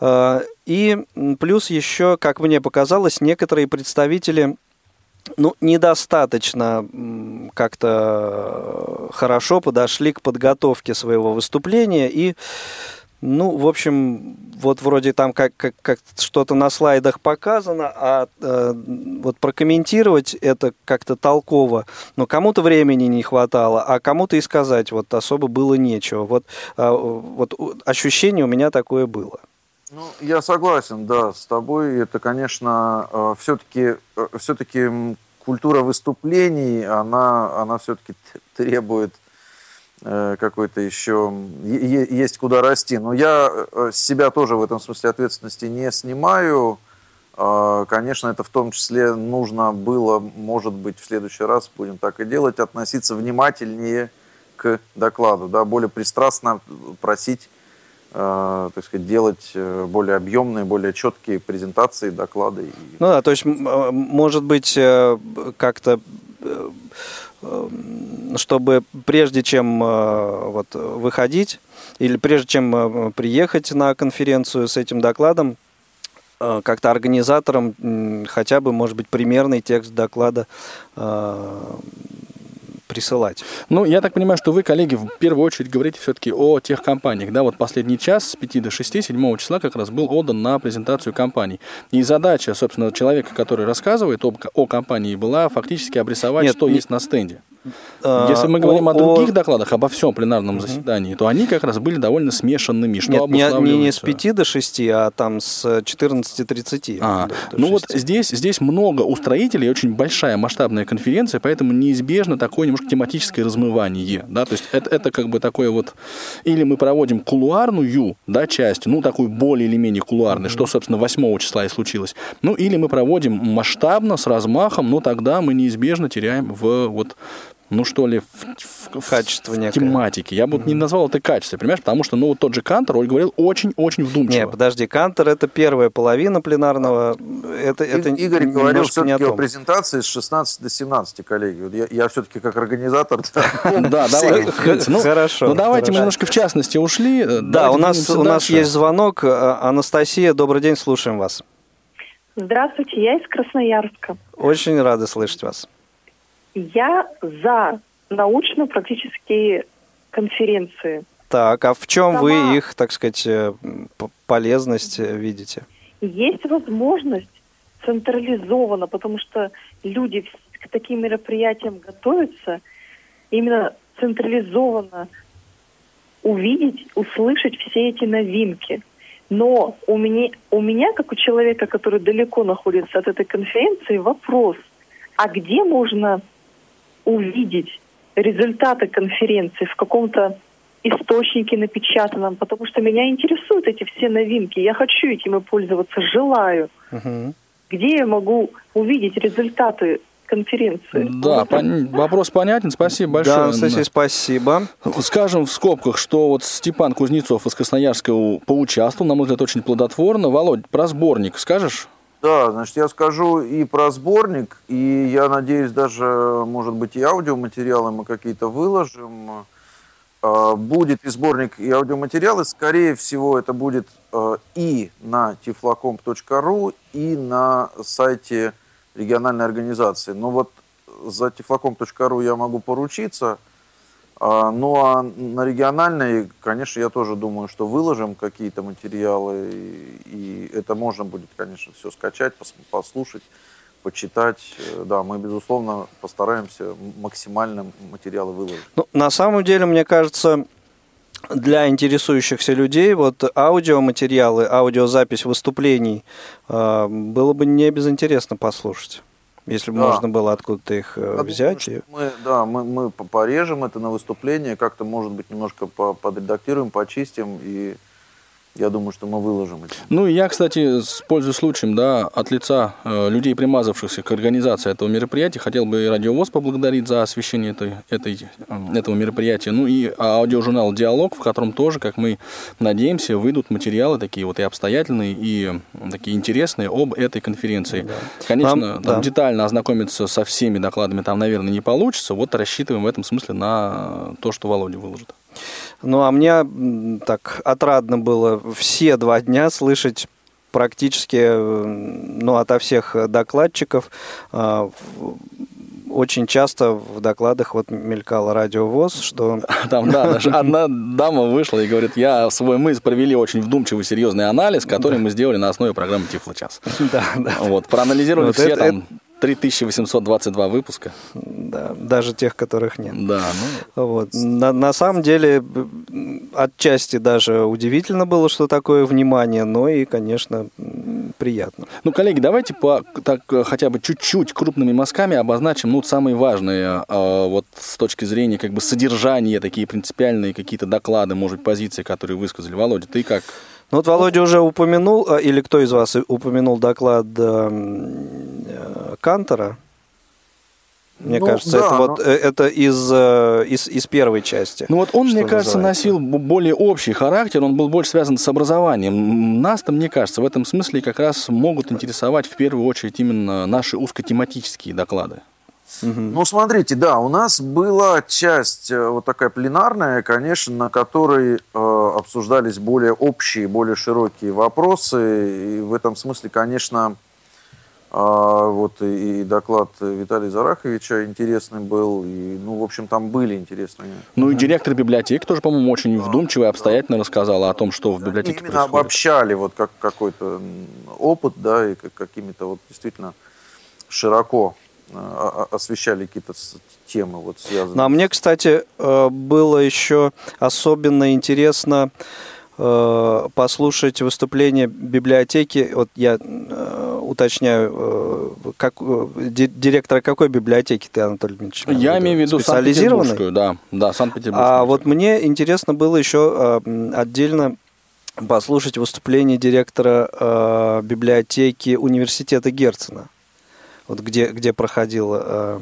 А, и плюс еще, как мне показалось, некоторые представители ну, недостаточно как-то хорошо подошли к подготовке своего выступления и ну, в общем, вот вроде там как, как, как что-то на слайдах показано, а э, вот прокомментировать это как-то толково, но кому-то времени не хватало, а кому-то и сказать вот особо было нечего. Вот, э, вот ощущение у меня такое было. Ну, я согласен, да, с тобой. Это, конечно, э, все-таки э, все-таки культура выступлений, она, она все-таки требует Э, какой-то еще есть куда расти. Но я э, себя тоже в этом смысле ответственности не снимаю. А, конечно, это в том числе нужно было, может быть, в следующий раз будем так и делать, относиться внимательнее к докладу, да, более пристрастно просить, э, так сказать, делать более объемные, более четкие презентации, доклады. Ну да, то есть, может быть, как-то чтобы прежде чем э, вот, выходить или прежде чем э, приехать на конференцию с этим докладом, э, как-то организаторам хотя бы, может быть, примерный текст доклада присылать. Ну, я так понимаю, что вы, коллеги, в первую очередь говорите все-таки о тех компаниях. Да, вот последний час с 5 до 6, 7 числа как раз был отдан на презентацию компаний. И задача, собственно, человека, который рассказывает об, о компании, была фактически обрисовать, Нет, что не- есть на стенде. А, Если мы говорим о, о- других докладах, обо всем пленарном заседании, то они как раз были довольно смешанными. Что Нет, не, не, не с обуславливается? 5 до 6, а там с 14.30. А, до- до ну вот 6. здесь, здесь много устроителей, очень большая масштабная конференция, поэтому неизбежно такое немножко тематическое размывание, да, то есть это, это как бы такое вот, или мы проводим кулуарную, да, часть, ну, такую более или менее кулуарную, что, собственно, 8 числа и случилось, ну, или мы проводим масштабно, с размахом, но тогда мы неизбежно теряем в вот ну что ли, в, в- в- Качество в некое. тематике. Я бы вот не назвал это качеством, понимаешь, потому что, ну, вот тот же Кантор, Оль говорил, очень-очень вдумчиво. Не, подожди, Кантер это первая половина пленарного. Это, это И- Игорь говорил о все-таки о том. презентации с 16 до 17, коллеги. Вот я, я все-таки как организатор. Да, давай. Ну, Хорошо, Ну, давайте мы немножко в частности ушли. Да, Давайте у нас, есть звонок. А, Анастасия, добрый день, слушаем вас. Здравствуйте, я из Красноярска. Очень рады слышать вас. Я за научно-практические конференции. Так, а в чем Сама- вы их, так сказать, э, полезность э, видите? Есть возможность централизованно, потому что люди к таким мероприятиям готовятся, именно централизованно увидеть, услышать все эти новинки. Но у меня, у меня, как у человека, который далеко находится от этой конференции, вопрос, а где можно увидеть результаты конференции в каком-то источнике напечатанном, потому что меня интересуют эти все новинки. Я хочу этим и пользоваться, желаю. Мгм. Где я могу увидеть результаты конференции? Да, пон- вопрос понятен, спасибо большое. Да, Анастасия, спасибо. Скажем в скобках, что вот Степан Кузнецов из Красноярска у- поучаствовал, на мой взгляд, очень плодотворно. Володь, про сборник скажешь? Да, значит, я скажу и про сборник, и я надеюсь, даже, может быть, и аудиоматериалы мы какие-то выложим. А, Будет и сборник, и аудиоматериалы. Скорее всего, это будет э, и на tiflocomp.ru, и на сайте региональной организации. Но вот за tiflocomp.ru я могу поручиться. А, Ну а на региональной, конечно, я тоже думаю, что выложим какие-то материалы, и, это можно будет, конечно, все скачать, пос- послушать, почитать. Э, Да, мы, безусловно, постараемся максимально материалы выложить. Ну, на самом деле, мне кажется, для интересующихся людей вот аудиоматериалы, аудиозапись выступлений э, было бы не безинтересно послушать, если бы Да. можно было откуда-то их э, Я думаю, взять. что и- мы, да, мы, мы по- порежем это на выступление, как-то, может быть, немножко по- подредактируем, почистим, и я думаю, что мы выложим это. Ну, и я, кстати, с пользуясь случаем, да, от лица э, людей, примазавшихся к организации этого мероприятия, хотел бы и Радиовоз поблагодарить за освещение этой, этой, э, этого мероприятия. Ну и аудиожурнал «Диалог», в котором тоже, как мы надеемся, выйдут материалы такие вот и обстоятельные, и такие интересные об этой конференции. Конечно, Нам- там да. детально ознакомиться со всеми докладами там, наверное, не получится. Вот рассчитываем в этом смысле на то, что Володя выложит. Ну, а мне так отрадно было все два дня слышать практически, э, ну, ото всех докладчиков. в- Очень часто в докладах вот мелькало радиовоз, что Там, да, даже одна дама вышла и говорит, я свой мы провели очень вдумчивый, серьезный анализ, который мы сделали на основе программы Тифлочас. да, да, Вот, проанализировали Вот все это- там 3822 выпуска. да, даже тех, которых нет. Да, ну, Вот. На, на самом деле, отчасти даже удивительно было, что такое внимание, но и, конечно, приятно. ну, коллеги, давайте по, так хотя бы чуть-чуть крупными мазками обозначим, ну, самые важные, э, вот с точки зрения как бы содержания, такие принципиальные какие-то доклады, может быть, позиции, которые высказали. Володя, ты как? Ну вот Володя уже упомянул, а, или кто из вас упомянул доклад эм, э, Кантора? Мне Ну, кажется, да, это вот но- э, это из, э, из, из первой части. Ну вот он, мне кажется, называется. носил более общий характер, он был больше связан с образованием. Нас-то, мне кажется, в этом смысле как раз могут интересовать в первую очередь именно наши узкотематические доклады. Ну, смотрите, да, у нас была часть э, вот такая пленарная, конечно, на которой э, обсуждались более общие, более широкие вопросы. И в этом смысле, конечно, А вот и, доклад Виталия Зараховича интересный был, и, ну, в общем, там были интересные. Ну и директор библиотеки тоже, по-моему, очень вдумчиво и обстоятельно рассказала о том, что в библиотеке Именно происходит. обобщали вот как какой-то опыт, да, и как, какими-то вот действительно широко освещали какие-то темы вот связанные. Ну, а мне, кстати, э, было еще особенно интересно э, послушать выступление библиотеки. Вот я э, уточняю, как, ди- директора какой библиотеки ты, Анатолий Дмитриевич? Я имею в виду специализированной? Санкт-Петербургскую, да, да, Санкт-Петербургскую. А вот мне интересно было еще отдельно послушать выступление директора библиотеки университета Герцена, вот где, где проходил э,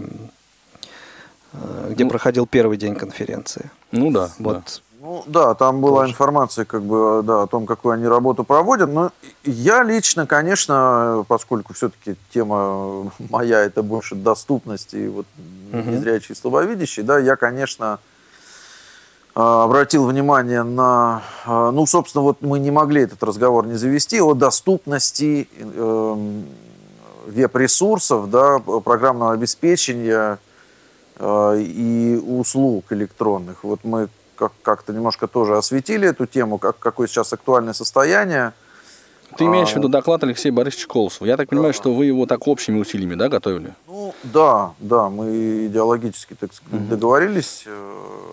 э, где проходил первый день конференции. Ну да, Вот. да. Ну да, там была информация как бы да, о том, какую они работу проводят. Но я лично, конечно, поскольку все-таки тема моя это больше доступности и вот Мгм. незрячие и слабовидящие, да, я, конечно, а, обратил внимание на, а, ну, собственно, вот мы не могли этот разговор не завести о доступности эм, веб-ресурсов, да, программного обеспечения э, и услуг электронных. Вот мы как- как-то немножко тоже осветили эту тему, как, какое сейчас актуальное состояние. Ты имеешь в А, виду доклад Алексея Борисовича Колосова. Я так понимаю, что вы его так общими усилиями, да, готовили? Ну, да, да, мы идеологически, так сказать, договорились э,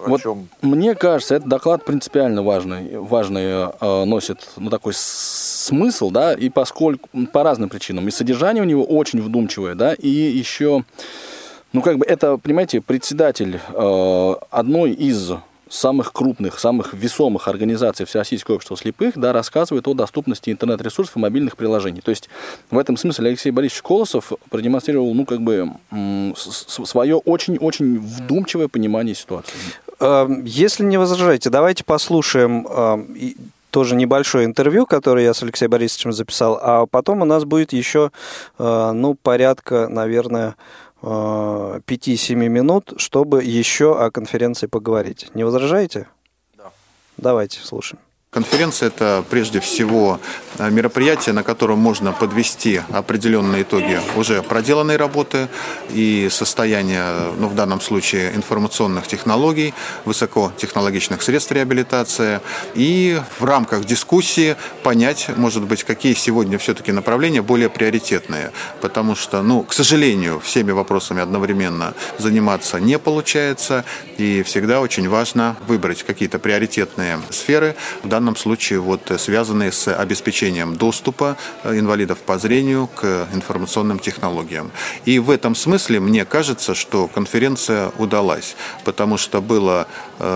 о Вот чем. Мне кажется, этот доклад принципиально важный, важный э, носит ну, такой смысл, да, и поскольку по разным причинам. И содержание у него очень вдумчивое, да, и еще, ну как бы это, понимаете, председатель э, одной из самых крупных, самых весомых организаций Всероссийского общества слепых, да, рассказывает о доступности интернет-ресурсов и мобильных приложений. То есть в этом смысле Алексей Борисович Колосов продемонстрировал, ну, как бы, свое очень-очень вдумчивое понимание ситуации. Э, Если не возражаете, давайте послушаем э, и- тоже небольшое интервью, которое я с Алексеем Борисовичем записал, а потом у нас будет еще, э, ну, порядка, наверное, 5-7 минут, чтобы еще о конференции поговорить. Не возражаете? Да. Давайте, слушаем. Конференция – это прежде всего э, мероприятие, на котором можно подвести определенные итоги уже проделанной работы и состояния, ну, в данном случае, информационных технологий, высокотехнологичных средств реабилитации. И в рамках дискуссии понять, может быть, какие сегодня все-таки направления более приоритетные. Потому что, ну, к сожалению, всеми вопросами одновременно заниматься не получается. И всегда очень важно выбрать какие-то приоритетные сферы, в данном случае вот э, связанные с обеспечением доступа э, инвалидов по зрению к информационным технологиям. И в этом смысле мне кажется, что конференция удалась, потому что было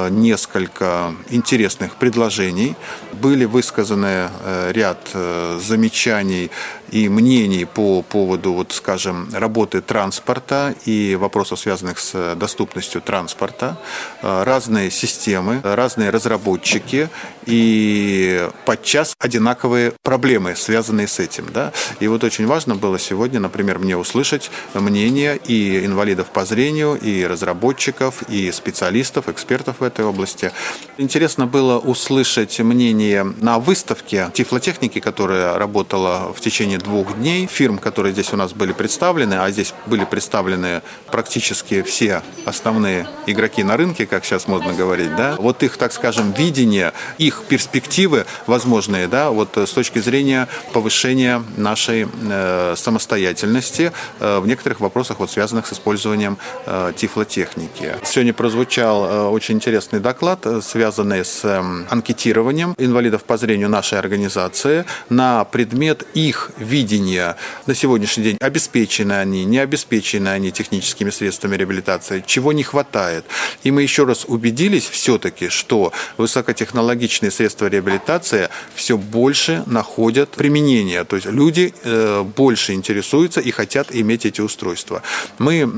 несколько интересных предложений, были высказаны э, ряд э, замечаний и мнений по поводу, вот, скажем, работы транспорта и вопросов, связанных с доступностью транспорта, Э, разные системы, разные разработчики и подчас одинаковые проблемы, связанные с этим. Да? И вот очень важно было сегодня, например, мне услышать мнение и инвалидов по зрению, и разработчиков, и специалистов, экспертов в этой области. Интересно было услышать мнение на выставке тифлотехники, которая работала в течение двух дней, фирм, которые здесь у нас были представлены, а здесь были представлены практически все основные игроки на рынке, как сейчас модно говорить, да, вот их, так скажем, видение, их перспективы возможные, да, вот с точки зрения повышения нашей э, самостоятельности э, в некоторых вопросах, вот связанных с использованием э, тифлотехники. Сегодня прозвучал э, очень интересный доклад, э, связанный с э, анкетированием инвалидов по зрению нашей организации на предмет их видения на сегодняшний день, обеспечены они, не обеспечены они техническими средствами реабилитации, чего не хватает. И мы еще раз убедились все-таки, что высокотехнологичные средства реабилитации все больше находят применение. То есть люди э, больше интересуются и хотят иметь эти устройства. Мы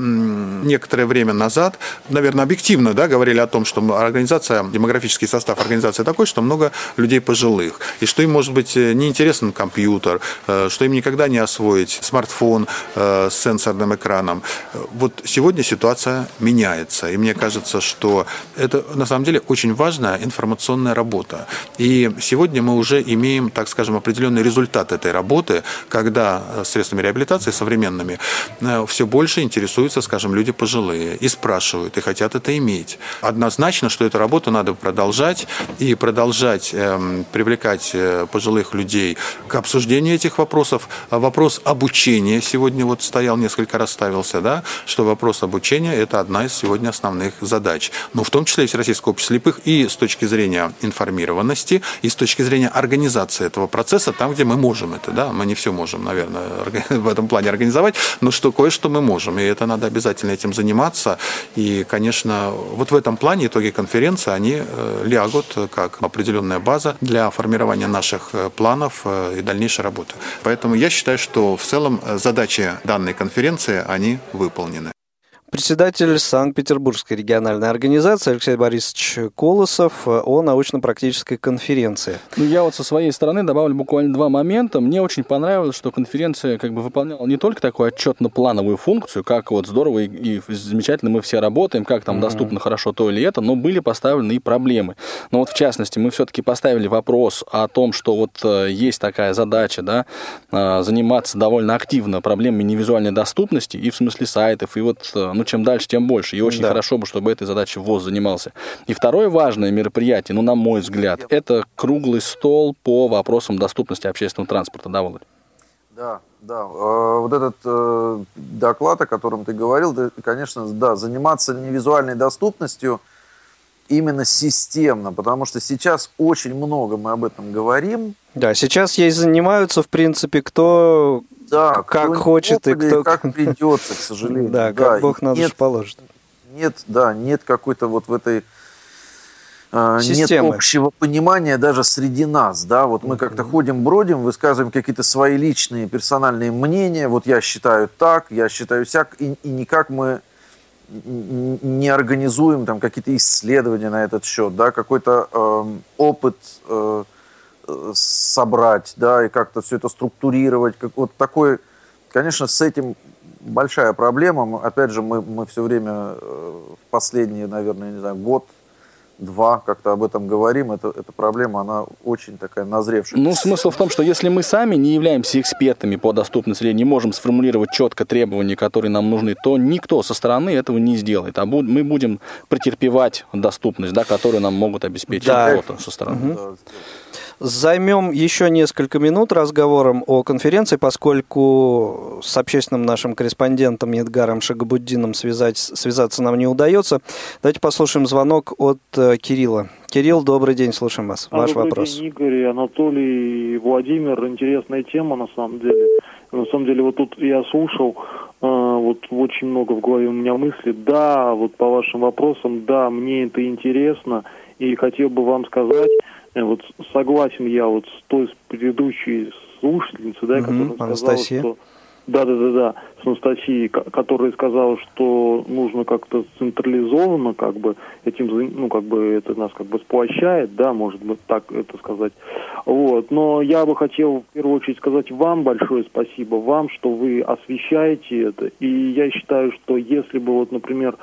некоторое время назад, наверное, объективно да, говорили о том, что организация, демографический состав организации такой, что много людей пожилых, и что им может быть не интересен компьютер, что им никогда не освоить смартфон с сенсорным экраном. Вот сегодня ситуация меняется, и мне кажется, что это на самом деле очень важная информационная работа. И сегодня мы уже имеем, так скажем, определенный результат этой работы, когда средствами реабилитации современными все больше интересуются, скажем, люди пожилые и спрашивают, и хотят это иметь. Однозначно, что эту работу надо продолжать и продолжать э, привлекать э, пожилых людей к обсуждению этих вопросов. Вопрос обучения сегодня вот стоял, несколько раз ставился, да, что вопрос обучения – это одна из сегодня основных задач. Но в том числе и Всероссийского общества слепых и с точки зрения информированности, и с точки зрения организации этого процесса, там, где мы можем это, да, мы не все можем, наверное, в этом плане организовать, но что кое-что мы можем, и это надо обязательно этим заниматься. И, конечно, вот в этом плане итоги конференции, они э, лягут как определенная база для формирования наших э, планов э, и дальнейшей работы. Поэтому я считаю, что в целом задачи данной конференции, они выполнены. Председатель Санкт-Петербургской региональной организации Алексей Борисович Колосов о научно-практической конференции. Ну, я вот со своей стороны добавлю буквально два момента. Мне очень понравилось, что конференция как бы выполняла не только такую отчетно-плановую функцию, как вот здорово и, и замечательно мы все работаем, как там mm-hmm. доступно хорошо то или это, но были поставлены и проблемы. Но вот в частности мы все-таки поставили вопрос о том, что вот э, есть такая задача, да, э, заниматься довольно активно проблемами невизуальной доступности и в смысле сайтов, и вот ну, ну, чем дальше, тем больше. И очень да. хорошо бы, чтобы этой задачей ВОЗ занимался. И второе важное мероприятие, ну, на мой взгляд, это круглый стол по вопросам доступности общественного транспорта, да, Володь? Да, да. А, вот этот э, доклад, о котором ты говорил, конечно, да, заниматься невизуальной доступностью именно системно, потому что сейчас очень много мы об этом говорим. Да, сейчас ей занимаются, в принципе, кто да, как хочет и кто... Как придется, к сожалению. Да, как Бог на душу положит. Нет, да, нет какой-то вот в этой... А, Системы. Нет общего понимания даже среди нас, да, вот мы как-то ходим, бродим, высказываем какие-то свои личные персональные мнения, вот я считаю так, я считаю сяк, и, и никак мы не организуем там какие-то исследования на этот счет, да, какой-то э, опыт э, собрать, да, и как-то все это структурировать. Как вот такой, конечно, с этим большая проблема. Опять же, мы, мы все время э, в последние, наверное, не знаю, год два как-то об этом говорим, это, эта проблема, она очень такая назревшая. Ну, смысл в том, что если мы сами не являемся экспертами по доступности или не можем сформулировать четко требования, которые нам нужны, то никто со стороны этого не сделает. А мы будем претерпевать доступность, да, которую нам могут обеспечить да. кто-то со стороны. Угу. Займем еще несколько минут разговором о конференции, поскольку с общественным нашим корреспондентом Едгаром Шагабуддином связать, связаться нам не удается. Давайте послушаем звонок от э, Кирилла. Кирилл, добрый день, слушаем вас. А, Ваш добрый вопрос. День, Игорь, Анатолий, Владимир. Интересная тема, на самом деле. На самом деле, вот тут я слушал, э, вот очень много в голове у меня мыслей. Да, вот по вашим вопросам, да, мне это интересно. И хотел бы вам сказать, вот согласен я вот с той с предыдущей слушательницей, да, угу, которая сказала, что да, да, да, да, с Анастасией, которая сказала, что нужно как-то централизованно, как бы этим, ну, как бы это нас как бы сплощает, да, может быть, так это сказать. Вот, но я бы хотел в первую очередь сказать вам большое спасибо, вам, что вы освещаете это. И я считаю, что если бы вот, например, Э,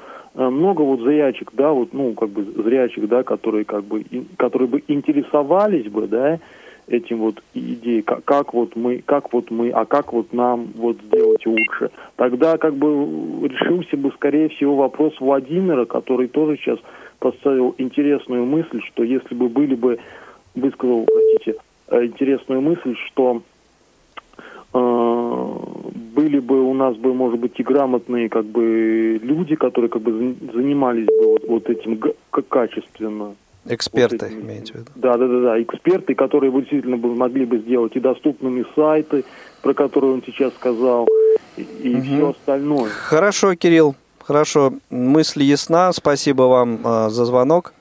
много вот зрячих, да, вот, ну, как бы зрячих, да, которые как бы, которые бы интересовались бы, да, этим вот идеей, как, как вот мы, как вот мы, а как вот нам вот сделать лучше. Тогда как бы решился бы, скорее всего, вопрос Владимира, который тоже сейчас поставил интересную мысль, что если бы были бы, высказал, простите, э, интересную мысль, что э, были бы у нас бы, может быть, и грамотные как бы люди, которые как бы занимались бы вот, вот этим качественно. Эксперты, вот имеете в виду? Да, да, да, да, эксперты, которые бы действительно бы могли бы сделать и доступными сайты, про которые он сейчас сказал, и, и угу. все остальное. Хорошо, Кирилл, хорошо, мысль ясна, спасибо вам э, за звонок.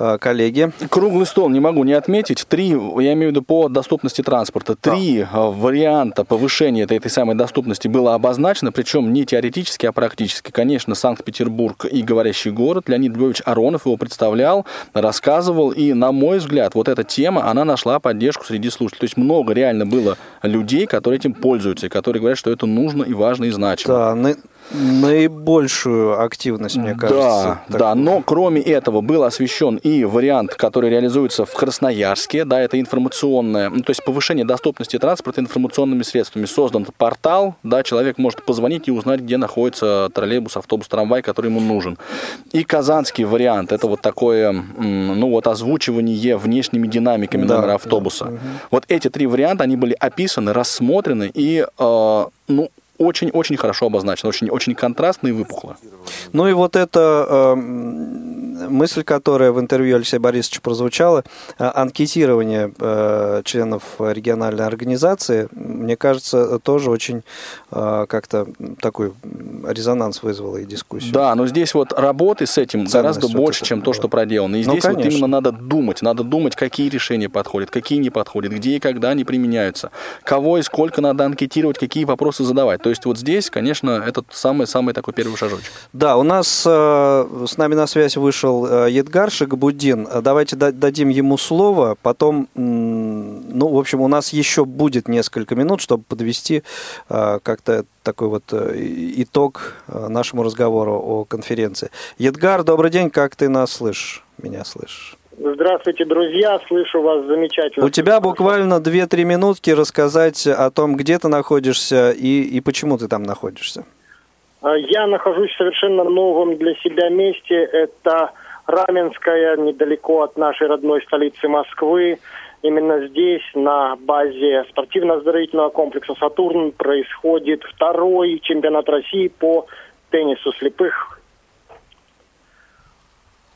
Э, коллеги. Круглый стол не могу не отметить. Три, я имею в виду по доступности транспорта, три да. варианта повышения этой, этой самой доступности было обозначено, причем не теоретически, а практически. Конечно, Санкт-Петербург и говорящий город. Леонид Львович Аронов его представлял, рассказывал, и, на мой взгляд, вот эта тема, она нашла поддержку среди слушателей. То есть много реально было людей, которые этим пользуются, и которые говорят, что это нужно и важно и значимо. Да, наибольшую активность, мне кажется. Да, да, но кроме этого был освещен и вариант, который реализуется в Красноярске, да, это информационное, ну, то есть повышение доступности транспорта информационными средствами. Создан портал, да, человек может позвонить и узнать, где находится троллейбус, автобус, трамвай, который ему нужен. И казанский вариант, это вот такое, ну вот озвучивание внешними динамиками да, номера автобуса. Да, угу. Вот эти три варианта, они были описаны, рассмотрены и, э, ну, очень-очень хорошо обозначено, очень, очень контрастно и выпукло. Ну и вот эта э, мысль, которая в интервью Алексея Борисовича прозвучала, э, анкетирование э, членов региональной организации, мне кажется, тоже очень э, как-то такой резонанс вызвало и дискуссию. Да, но здесь вот работы с этим Ценность гораздо вот больше, это, чем то, что проделано. И ну, здесь конечно. вот именно надо думать, надо думать, какие решения подходят, какие не подходят, где и когда они применяются, кого и сколько надо анкетировать, какие вопросы задавать. То то есть вот здесь, конечно, этот самый-самый такой первый шажочек. Да, у нас э, с нами на связь вышел э, Едгар Шагабуддин. Давайте дадим ему слово, потом, ну, в общем, у нас еще будет несколько минут, чтобы подвести э, как-то такой вот итог нашему разговору о конференции. Едгар, добрый день, как ты нас слышишь? Меня слышишь? Здравствуйте, друзья, слышу вас замечательно. У тебя буквально 2-3 минутки рассказать о том, где ты находишься и, и почему ты там находишься. А, я нахожусь в совершенно новом для себя месте. Это Раменская, недалеко от нашей родной столицы Москвы. Именно здесь, на базе спортивно-оздоровительного комплекса «Сатурн», происходит второй чемпионат России по теннису слепых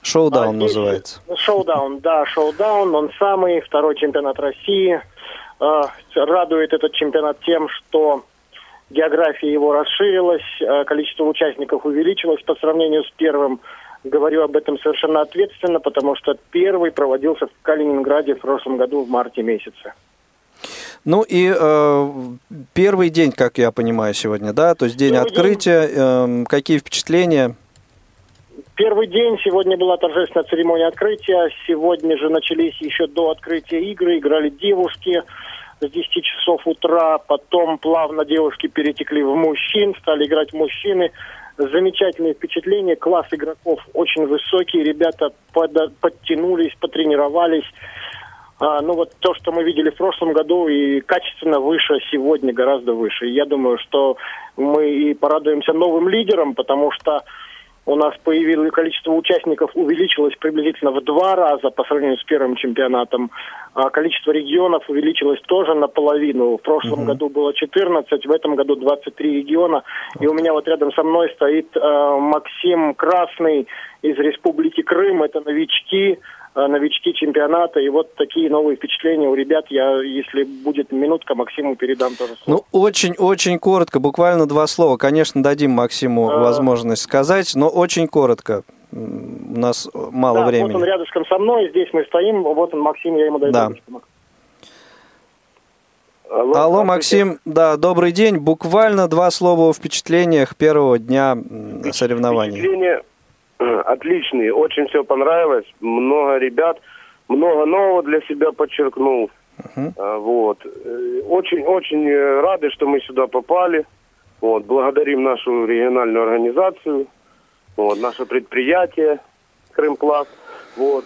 Шоудаун а, называется. Шоудаун, да, шоудаун, он самый, второй чемпионат России. А, радует этот чемпионат тем, что география его расширилась, а, количество участников увеличилось по сравнению с первым. Говорю об этом совершенно ответственно, потому что первый проводился в Калининграде в прошлом году в марте месяце. Ну и э, первый день, как я понимаю, сегодня, да, то есть день первый открытия. День... Э, какие впечатления? Первый день, сегодня была торжественная церемония открытия, сегодня же начались еще до открытия игры, играли девушки с 10 часов утра, потом плавно девушки перетекли в мужчин, стали играть мужчины. Замечательные впечатления, класс игроков очень высокий, ребята под, подтянулись, потренировались. А, ну вот то, что мы видели в прошлом году, и качественно выше сегодня, гораздо выше. я думаю, что мы и порадуемся новым лидерам, потому что у нас появилось количество участников увеличилось приблизительно в два раза по сравнению с первым чемпионатом. А количество регионов увеличилось тоже наполовину. В прошлом угу. году было 14, в этом году 23 региона. И у меня вот рядом со мной стоит э, Максим Красный из Республики Крым. Это новички. Э, новички чемпионата. И вот такие новые впечатления у ребят. Я, если будет минутка, Максиму передам тоже слово. Ну, очень-очень коротко, буквально два слова. Конечно, дадим Максиму а... возможность сказать, но очень коротко. У нас мало да, времени. вот он рядышком со мной, здесь мы стоим. Вот он, Максим, я ему даю да. Алло, Алло Максим, да, добрый день. Буквально два слова о впечатлениях первого дня соревнований. Впечатление отличные, очень все понравилось, много ребят, много нового для себя подчеркнул. Uh-huh. Вот. Очень-очень э, рады, что мы сюда попали. Вот. Благодарим нашу региональную организацию, вот, наше предприятие Крымпласт. Вот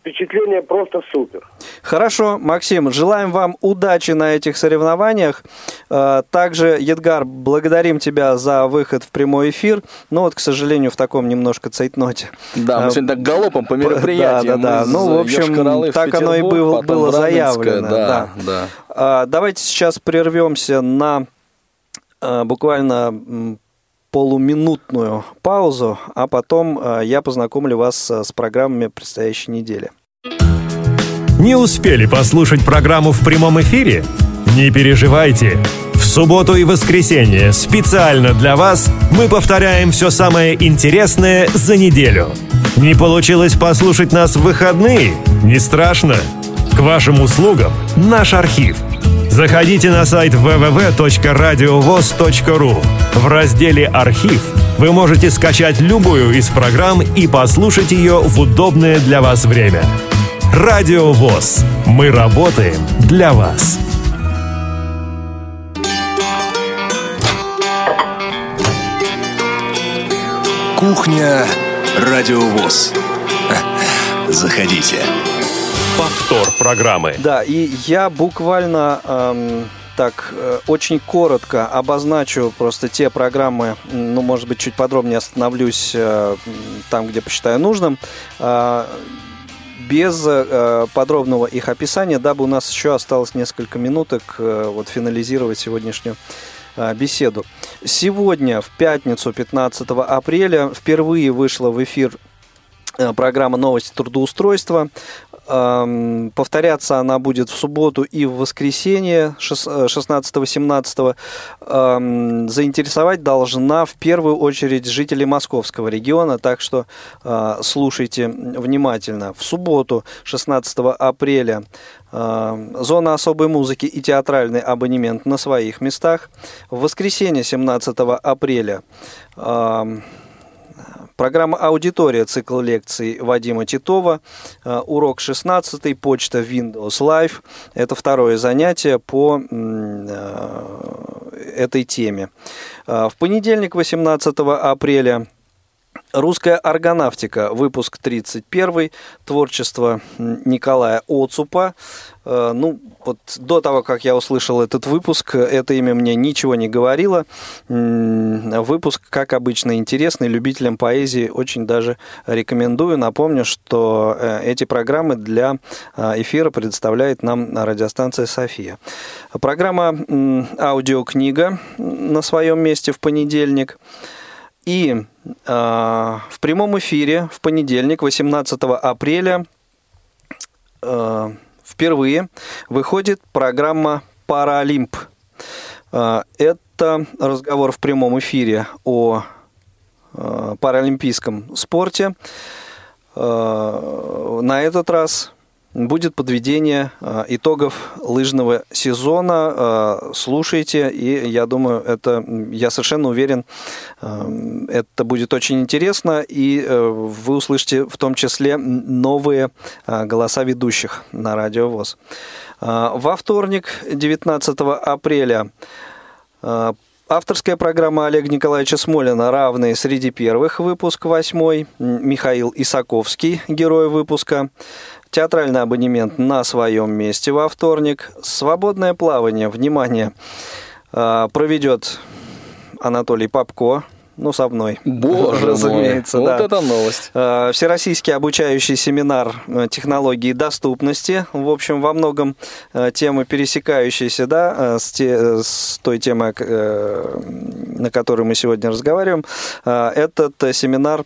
впечатление просто супер. Хорошо, Максим, желаем вам удачи на этих соревнованиях. Э, также, Едгар, благодарим тебя за выход в прямой эфир. Но вот, к сожалению, в таком немножко цейтноте. Да, мы э, сегодня так галопом по мероприятиям. Да, да, да. Ну, в общем, так оно и было, было заявлено. Да, да. да. Давайте сейчас прервемся на буквально полуминутную паузу, а потом э, я познакомлю вас с программами предстоящей недели. Не успели послушать программу в прямом эфире? Не переживайте. В субботу и воскресенье специально для вас мы повторяем все самое интересное за неделю. Не получилось послушать нас в выходные? Не страшно. К вашим услугам наш архив. Заходите на сайт www.radiovoz.ru. В разделе «Архив» вы можете скачать любую из программ и послушать ее в удобное для вас время. Радио ВОЗ. Мы работаем для вас. Кухня Радиовоз. Заходите. Повтор программы. Да, и я буквально эм, так э, очень коротко обозначу просто те программы, ну, может быть, чуть подробнее остановлюсь э, там, где посчитаю нужным. Э, без подробного их описания, дабы у нас еще осталось несколько минуток вот финализировать сегодняшнюю беседу. Сегодня, в пятницу, 15 апреля, впервые вышла в эфир программа «Новости трудоустройства». Повторяться она будет в субботу и в воскресенье 16-17. Заинтересовать должна в первую очередь жителей московского региона, так что а, слушайте внимательно. В субботу 16 апреля зона особой музыки и театральный абонемент на своих местах. В воскресенье 17 апреля Программа «Аудитория», цикл лекций Вадима Титова, э, урок 16, почта Windows Live. Это второе занятие по э, этой теме. Э, в понедельник, 18 апреля, Русская органавтика, выпуск 31, творчество Николая Оцупа. Э, ну, вот до того, как я услышал этот выпуск, это имя мне ничего не говорило. Выпуск, как обычно, интересный, любителям поэзии очень даже рекомендую. Напомню, что э, эти программы для э, эфира предоставляет нам радиостанция «София». Программа «Аудиокнига» на своем месте в понедельник – и э, в прямом эфире в понедельник, 18 апреля, э, впервые выходит программа «Паралимп». Э, это разговор в прямом эфире о э, паралимпийском спорте. Э, на этот раз будет подведение э, итогов лыжного сезона. Э, слушайте, и я думаю, это, я совершенно уверен, э, это будет очень интересно, и вы услышите в том числе новые голоса ведущих на Радио ВОЗ. Во вторник, 19 апреля, Авторская программа Олега Николаевича Смолина «Равные среди первых», выпуск восьмой. Михаил Исаковский, герой выпуска. Театральный абонемент на своем месте во вторник. Свободное плавание, внимание, а, проведет Анатолий Попко, ну, со мной. Боже разумеется, мой, да. вот это новость. А, всероссийский обучающий семинар э, технологии доступности. В общем, во многом э, темы пересекающиеся, да, э, с, те, с той темой, на которой мы сегодня разговариваем. Этот семинар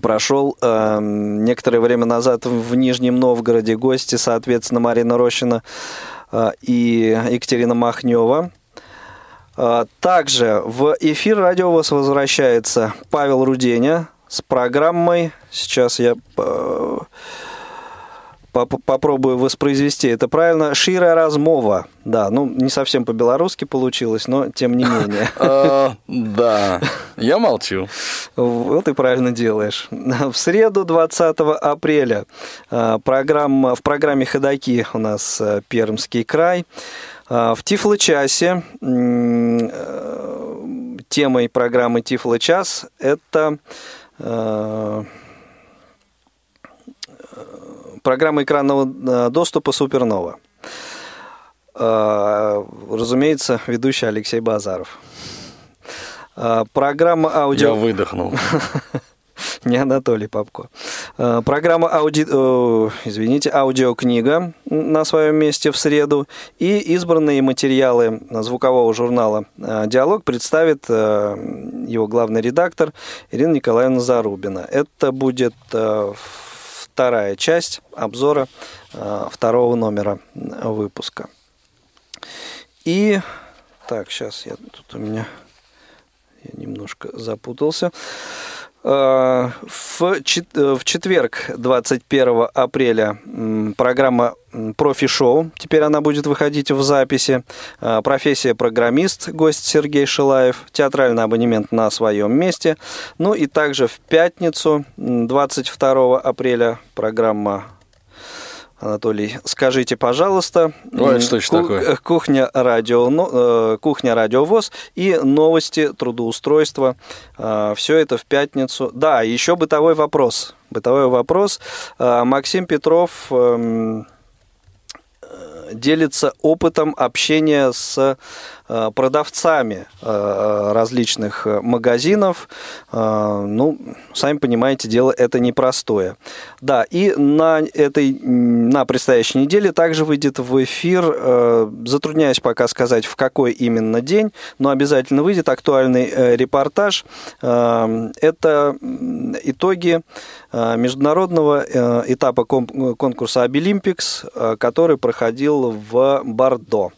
прошел э, некоторое время назад в Нижнем Новгороде гости, соответственно, Марина Рощина э, и Екатерина Махнева. Э, также в эфир радио вас возвращается Павел Руденя с программой. Сейчас я э, попробую воспроизвести это правильно. Шира размова. Да, ну не совсем по-белорусски получилось, но тем не менее. А, да, я молчу. Вот и правильно делаешь. В среду 20 апреля а, программа, в программе «Ходоки» у нас а, Пермский край. В Тифло-часе темой программы Тифло-час это программа экранного э, доступа «Супернова». Э, разумеется, ведущий Алексей Базаров. Э, программа аудио... Я выдохнул. Не Анатолий Попко. Программа ауди... извините, аудиокнига на своем месте в среду. И избранные материалы звукового журнала «Диалог» представит его главный редактор Ирина Николаевна Зарубина. Это будет в вторая часть обзора э, второго номера выпуска. И так, сейчас я тут у меня я немножко запутался. Э, э, в четверг, 21 апреля, программа профи-шоу. Теперь она будет выходить в записи. Э, профессия программист, гость Сергей Шилаев. Театральный абонемент на своем месте. Ну и также в пятницу, 22 апреля, программа Анатолий, скажите, пожалуйста, Ой, что еще ку- такое? кухня радио, э, кухня радиовоз и новости трудоустройства. Все это в пятницу. Да, еще бытовой вопрос. Бытовой вопрос. Э, Максим Петров эм, э, делится опытом общения с продавцами э, различных э, магазинов. Э, Ну, сами понимаете, дело это непростое. Да, и на этой, на предстоящей неделе также выйдет в эфир, э, затрудняюсь пока сказать, в какой именно день, но обязательно выйдет актуальный э, репортаж. Э, Это итоги э, международного э, этапа конкурса Обилимпикс, э, который проходил в Бордо.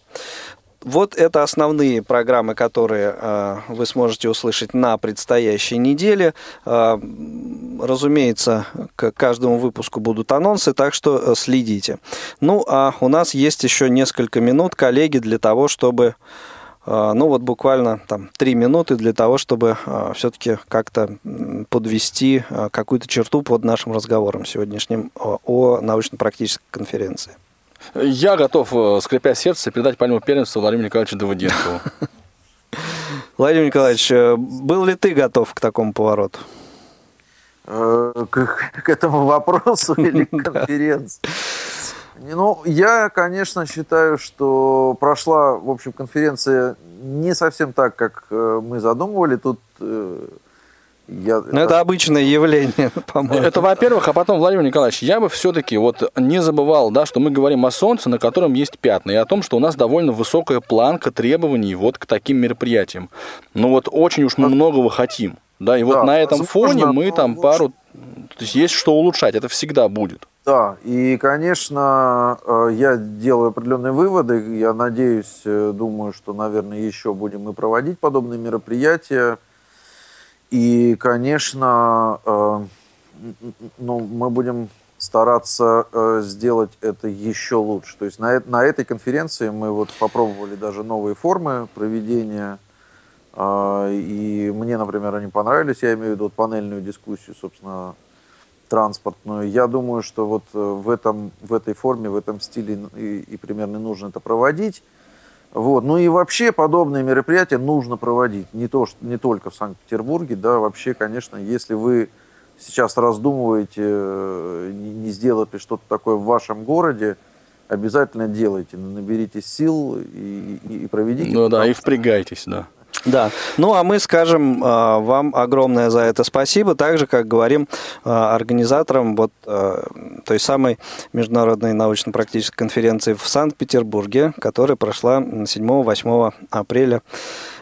Вот это основные программы, которые э, вы сможете услышать на предстоящей неделе. Э, разумеется, к каждому выпуску будут анонсы, так что э, следите. Ну, а у нас есть еще несколько минут, коллеги, для того, чтобы э, ну вот буквально там три минуты для того, чтобы все-таки как-то подвести э, какую-то черту под нашим разговором сегодняшним о научно-практической конференции. Я готов, э, скрипя сердце, передать пальму первенства Владимиру Николаевичу Давыденкову. Владимир Николаевич, э, был ли ты готов к такому повороту? Э, К, к этому вопросу или к конференции? Ну, я, конечно, считаю, что прошла, в общем, конференция не совсем так, как мы задумывали. Тут я... Ну, это обычное явление, по-моему. Это во-первых, а потом, Владимир Николаевич, я бы все-таки вот не забывал, да, что мы говорим о Солнце, на котором есть пятна, и о том, что у нас довольно высокая планка требований вот к таким мероприятиям. Ну вот очень уж мы многого хотим, да, и вот Да, на этом возможно, фоне мы но там пару, то есть есть что улучшать, это всегда будет. Да, и, конечно, э, я делаю определенные выводы. Я надеюсь, э, думаю, что, наверное, еще будем и проводить подобные мероприятия. И, конечно, э, ну, мы будем стараться э, сделать это еще лучше. То есть на, на этой конференции мы вот попробовали даже новые формы проведения. э, И мне, например, они понравились. Я имею в виду вот панельную дискуссию, собственно, транспортную. Я думаю, что вот э, в, этом, в этой форме, в этом стиле и, и примерно нужно это проводить. Вот. Ну и вообще подобные мероприятия нужно проводить. Не, то, что, не только в Санкт-Петербурге, да, вообще, конечно, если вы сейчас раздумываете, э, не, сделать ли что-то такое в вашем городе, обязательно делайте, наберитесь сил и, и, и проведите. Ну да, и впрягайтесь, да. Да. Ну, а мы скажем э, вам огромное за это спасибо, так же, как говорим э, организаторам вот э, той самой международной научно-практической конференции в Санкт-Петербурге, которая прошла 7-8 апреля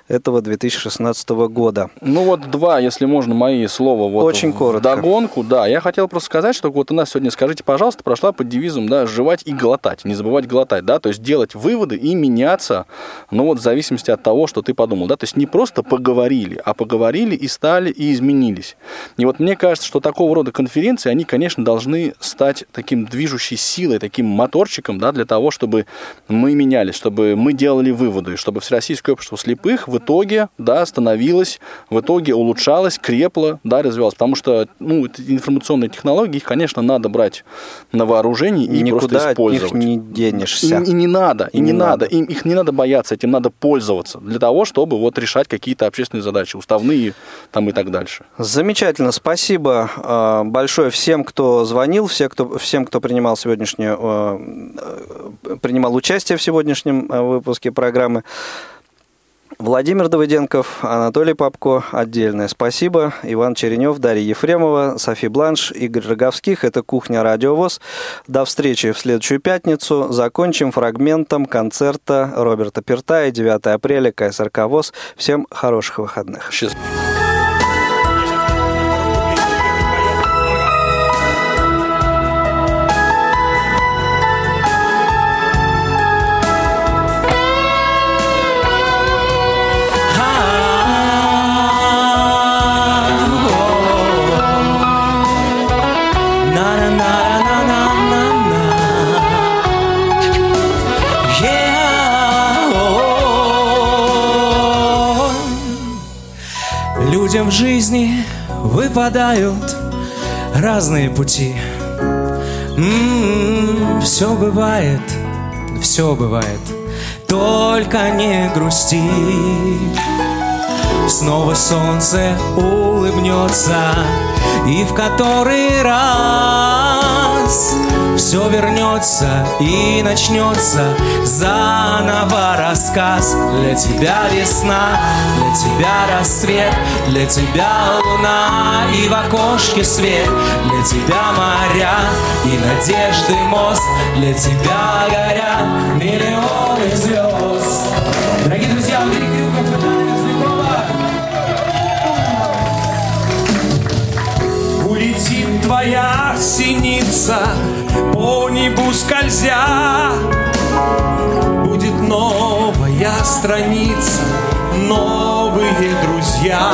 этого 2016 года. Ну вот два, если можно, мои слова вот Очень в коротко. догонку. Да, я хотел просто сказать, что вот у нас сегодня, скажите, пожалуйста, прошла под девизом, да, жевать и глотать, не забывать глотать, да, то есть делать выводы и меняться, ну вот в зависимости от того, что ты подумал, да, то есть не просто поговорили, а поговорили и стали и изменились. И вот мне кажется, что такого рода конференции, они, конечно, должны стать таким движущей силой, таким моторчиком, да, для того, чтобы мы менялись, чтобы мы делали выводы, чтобы Всероссийское общество слепых в итоге, да, становилось, в итоге улучшалось, крепло, да, развивалось. Потому что, ну, информационные технологии, их, конечно, надо брать на вооружение и Никуда просто от них использовать. не денешься. И, и не надо, и, И не, не надо. надо. Им, их не надо бояться, этим надо пользоваться для того, чтобы вот решать какие-то общественные задачи, уставные там и так дальше. Замечательно, спасибо э, большое всем, кто звонил, все, кто, всем, кто принимал сегодняшнюю, э, э, принимал участие в сегодняшнем э, выпуске программы. Владимир Давыденков, Анатолий Попко, отдельное спасибо. Иван Черенев, Дарья Ефремова, Софи Бланш, Игорь Роговских. Это «Кухня Радиовоз». До встречи в следующую пятницу. Закончим фрагментом концерта Роберта Пертая, 9 апреля, КСРК ВОЗ. Всем хороших выходных. Счастливо. Выпадают разные пути. М-м-м, все бывает, все бывает, только не грусти. Снова солнце улыбнется, и в который раз все вернется и начнется заново рассказ. Для тебя весна, для тебя рассвет, для тебя луна и в окошке свет. Для тебя моря и надежды мост, для тебя горят миллионы звезд Дорогие друзья, твоя синица по небу скользя. Будет новая страница, новые друзья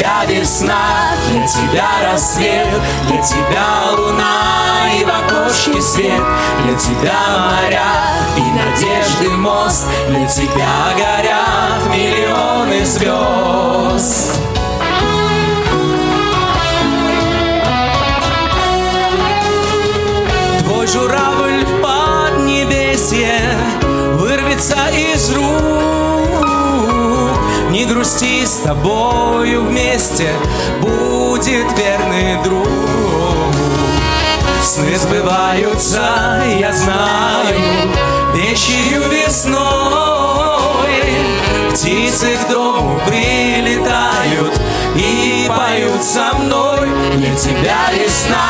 тебя весна, для тебя рассвет, для тебя луна и в окошке свет, для тебя моря и надежды мост, для тебя горят миллионы звезд. Твой журавль в поднебесье вырвется из рук. Не грусти с тобою вместе будет верный друг. Сны сбываются, я знаю, вечерью весной. Птицы к дому прилетают и поют со мной. Для тебя весна,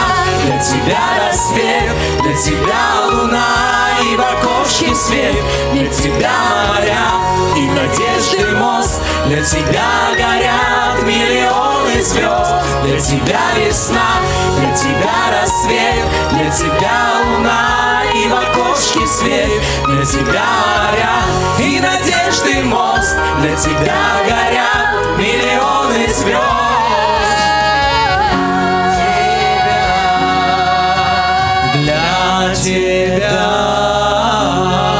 для тебя рассвет, для тебя луна и в окошке свет, для тебя моря и надежды мост, для тебя горят миллионы звезд, для тебя весна, для тебя рассвет, для тебя луна и в окошке свет, для тебя моря и надежды мост, для тебя горят миллионы звезд. Для тебя Ah.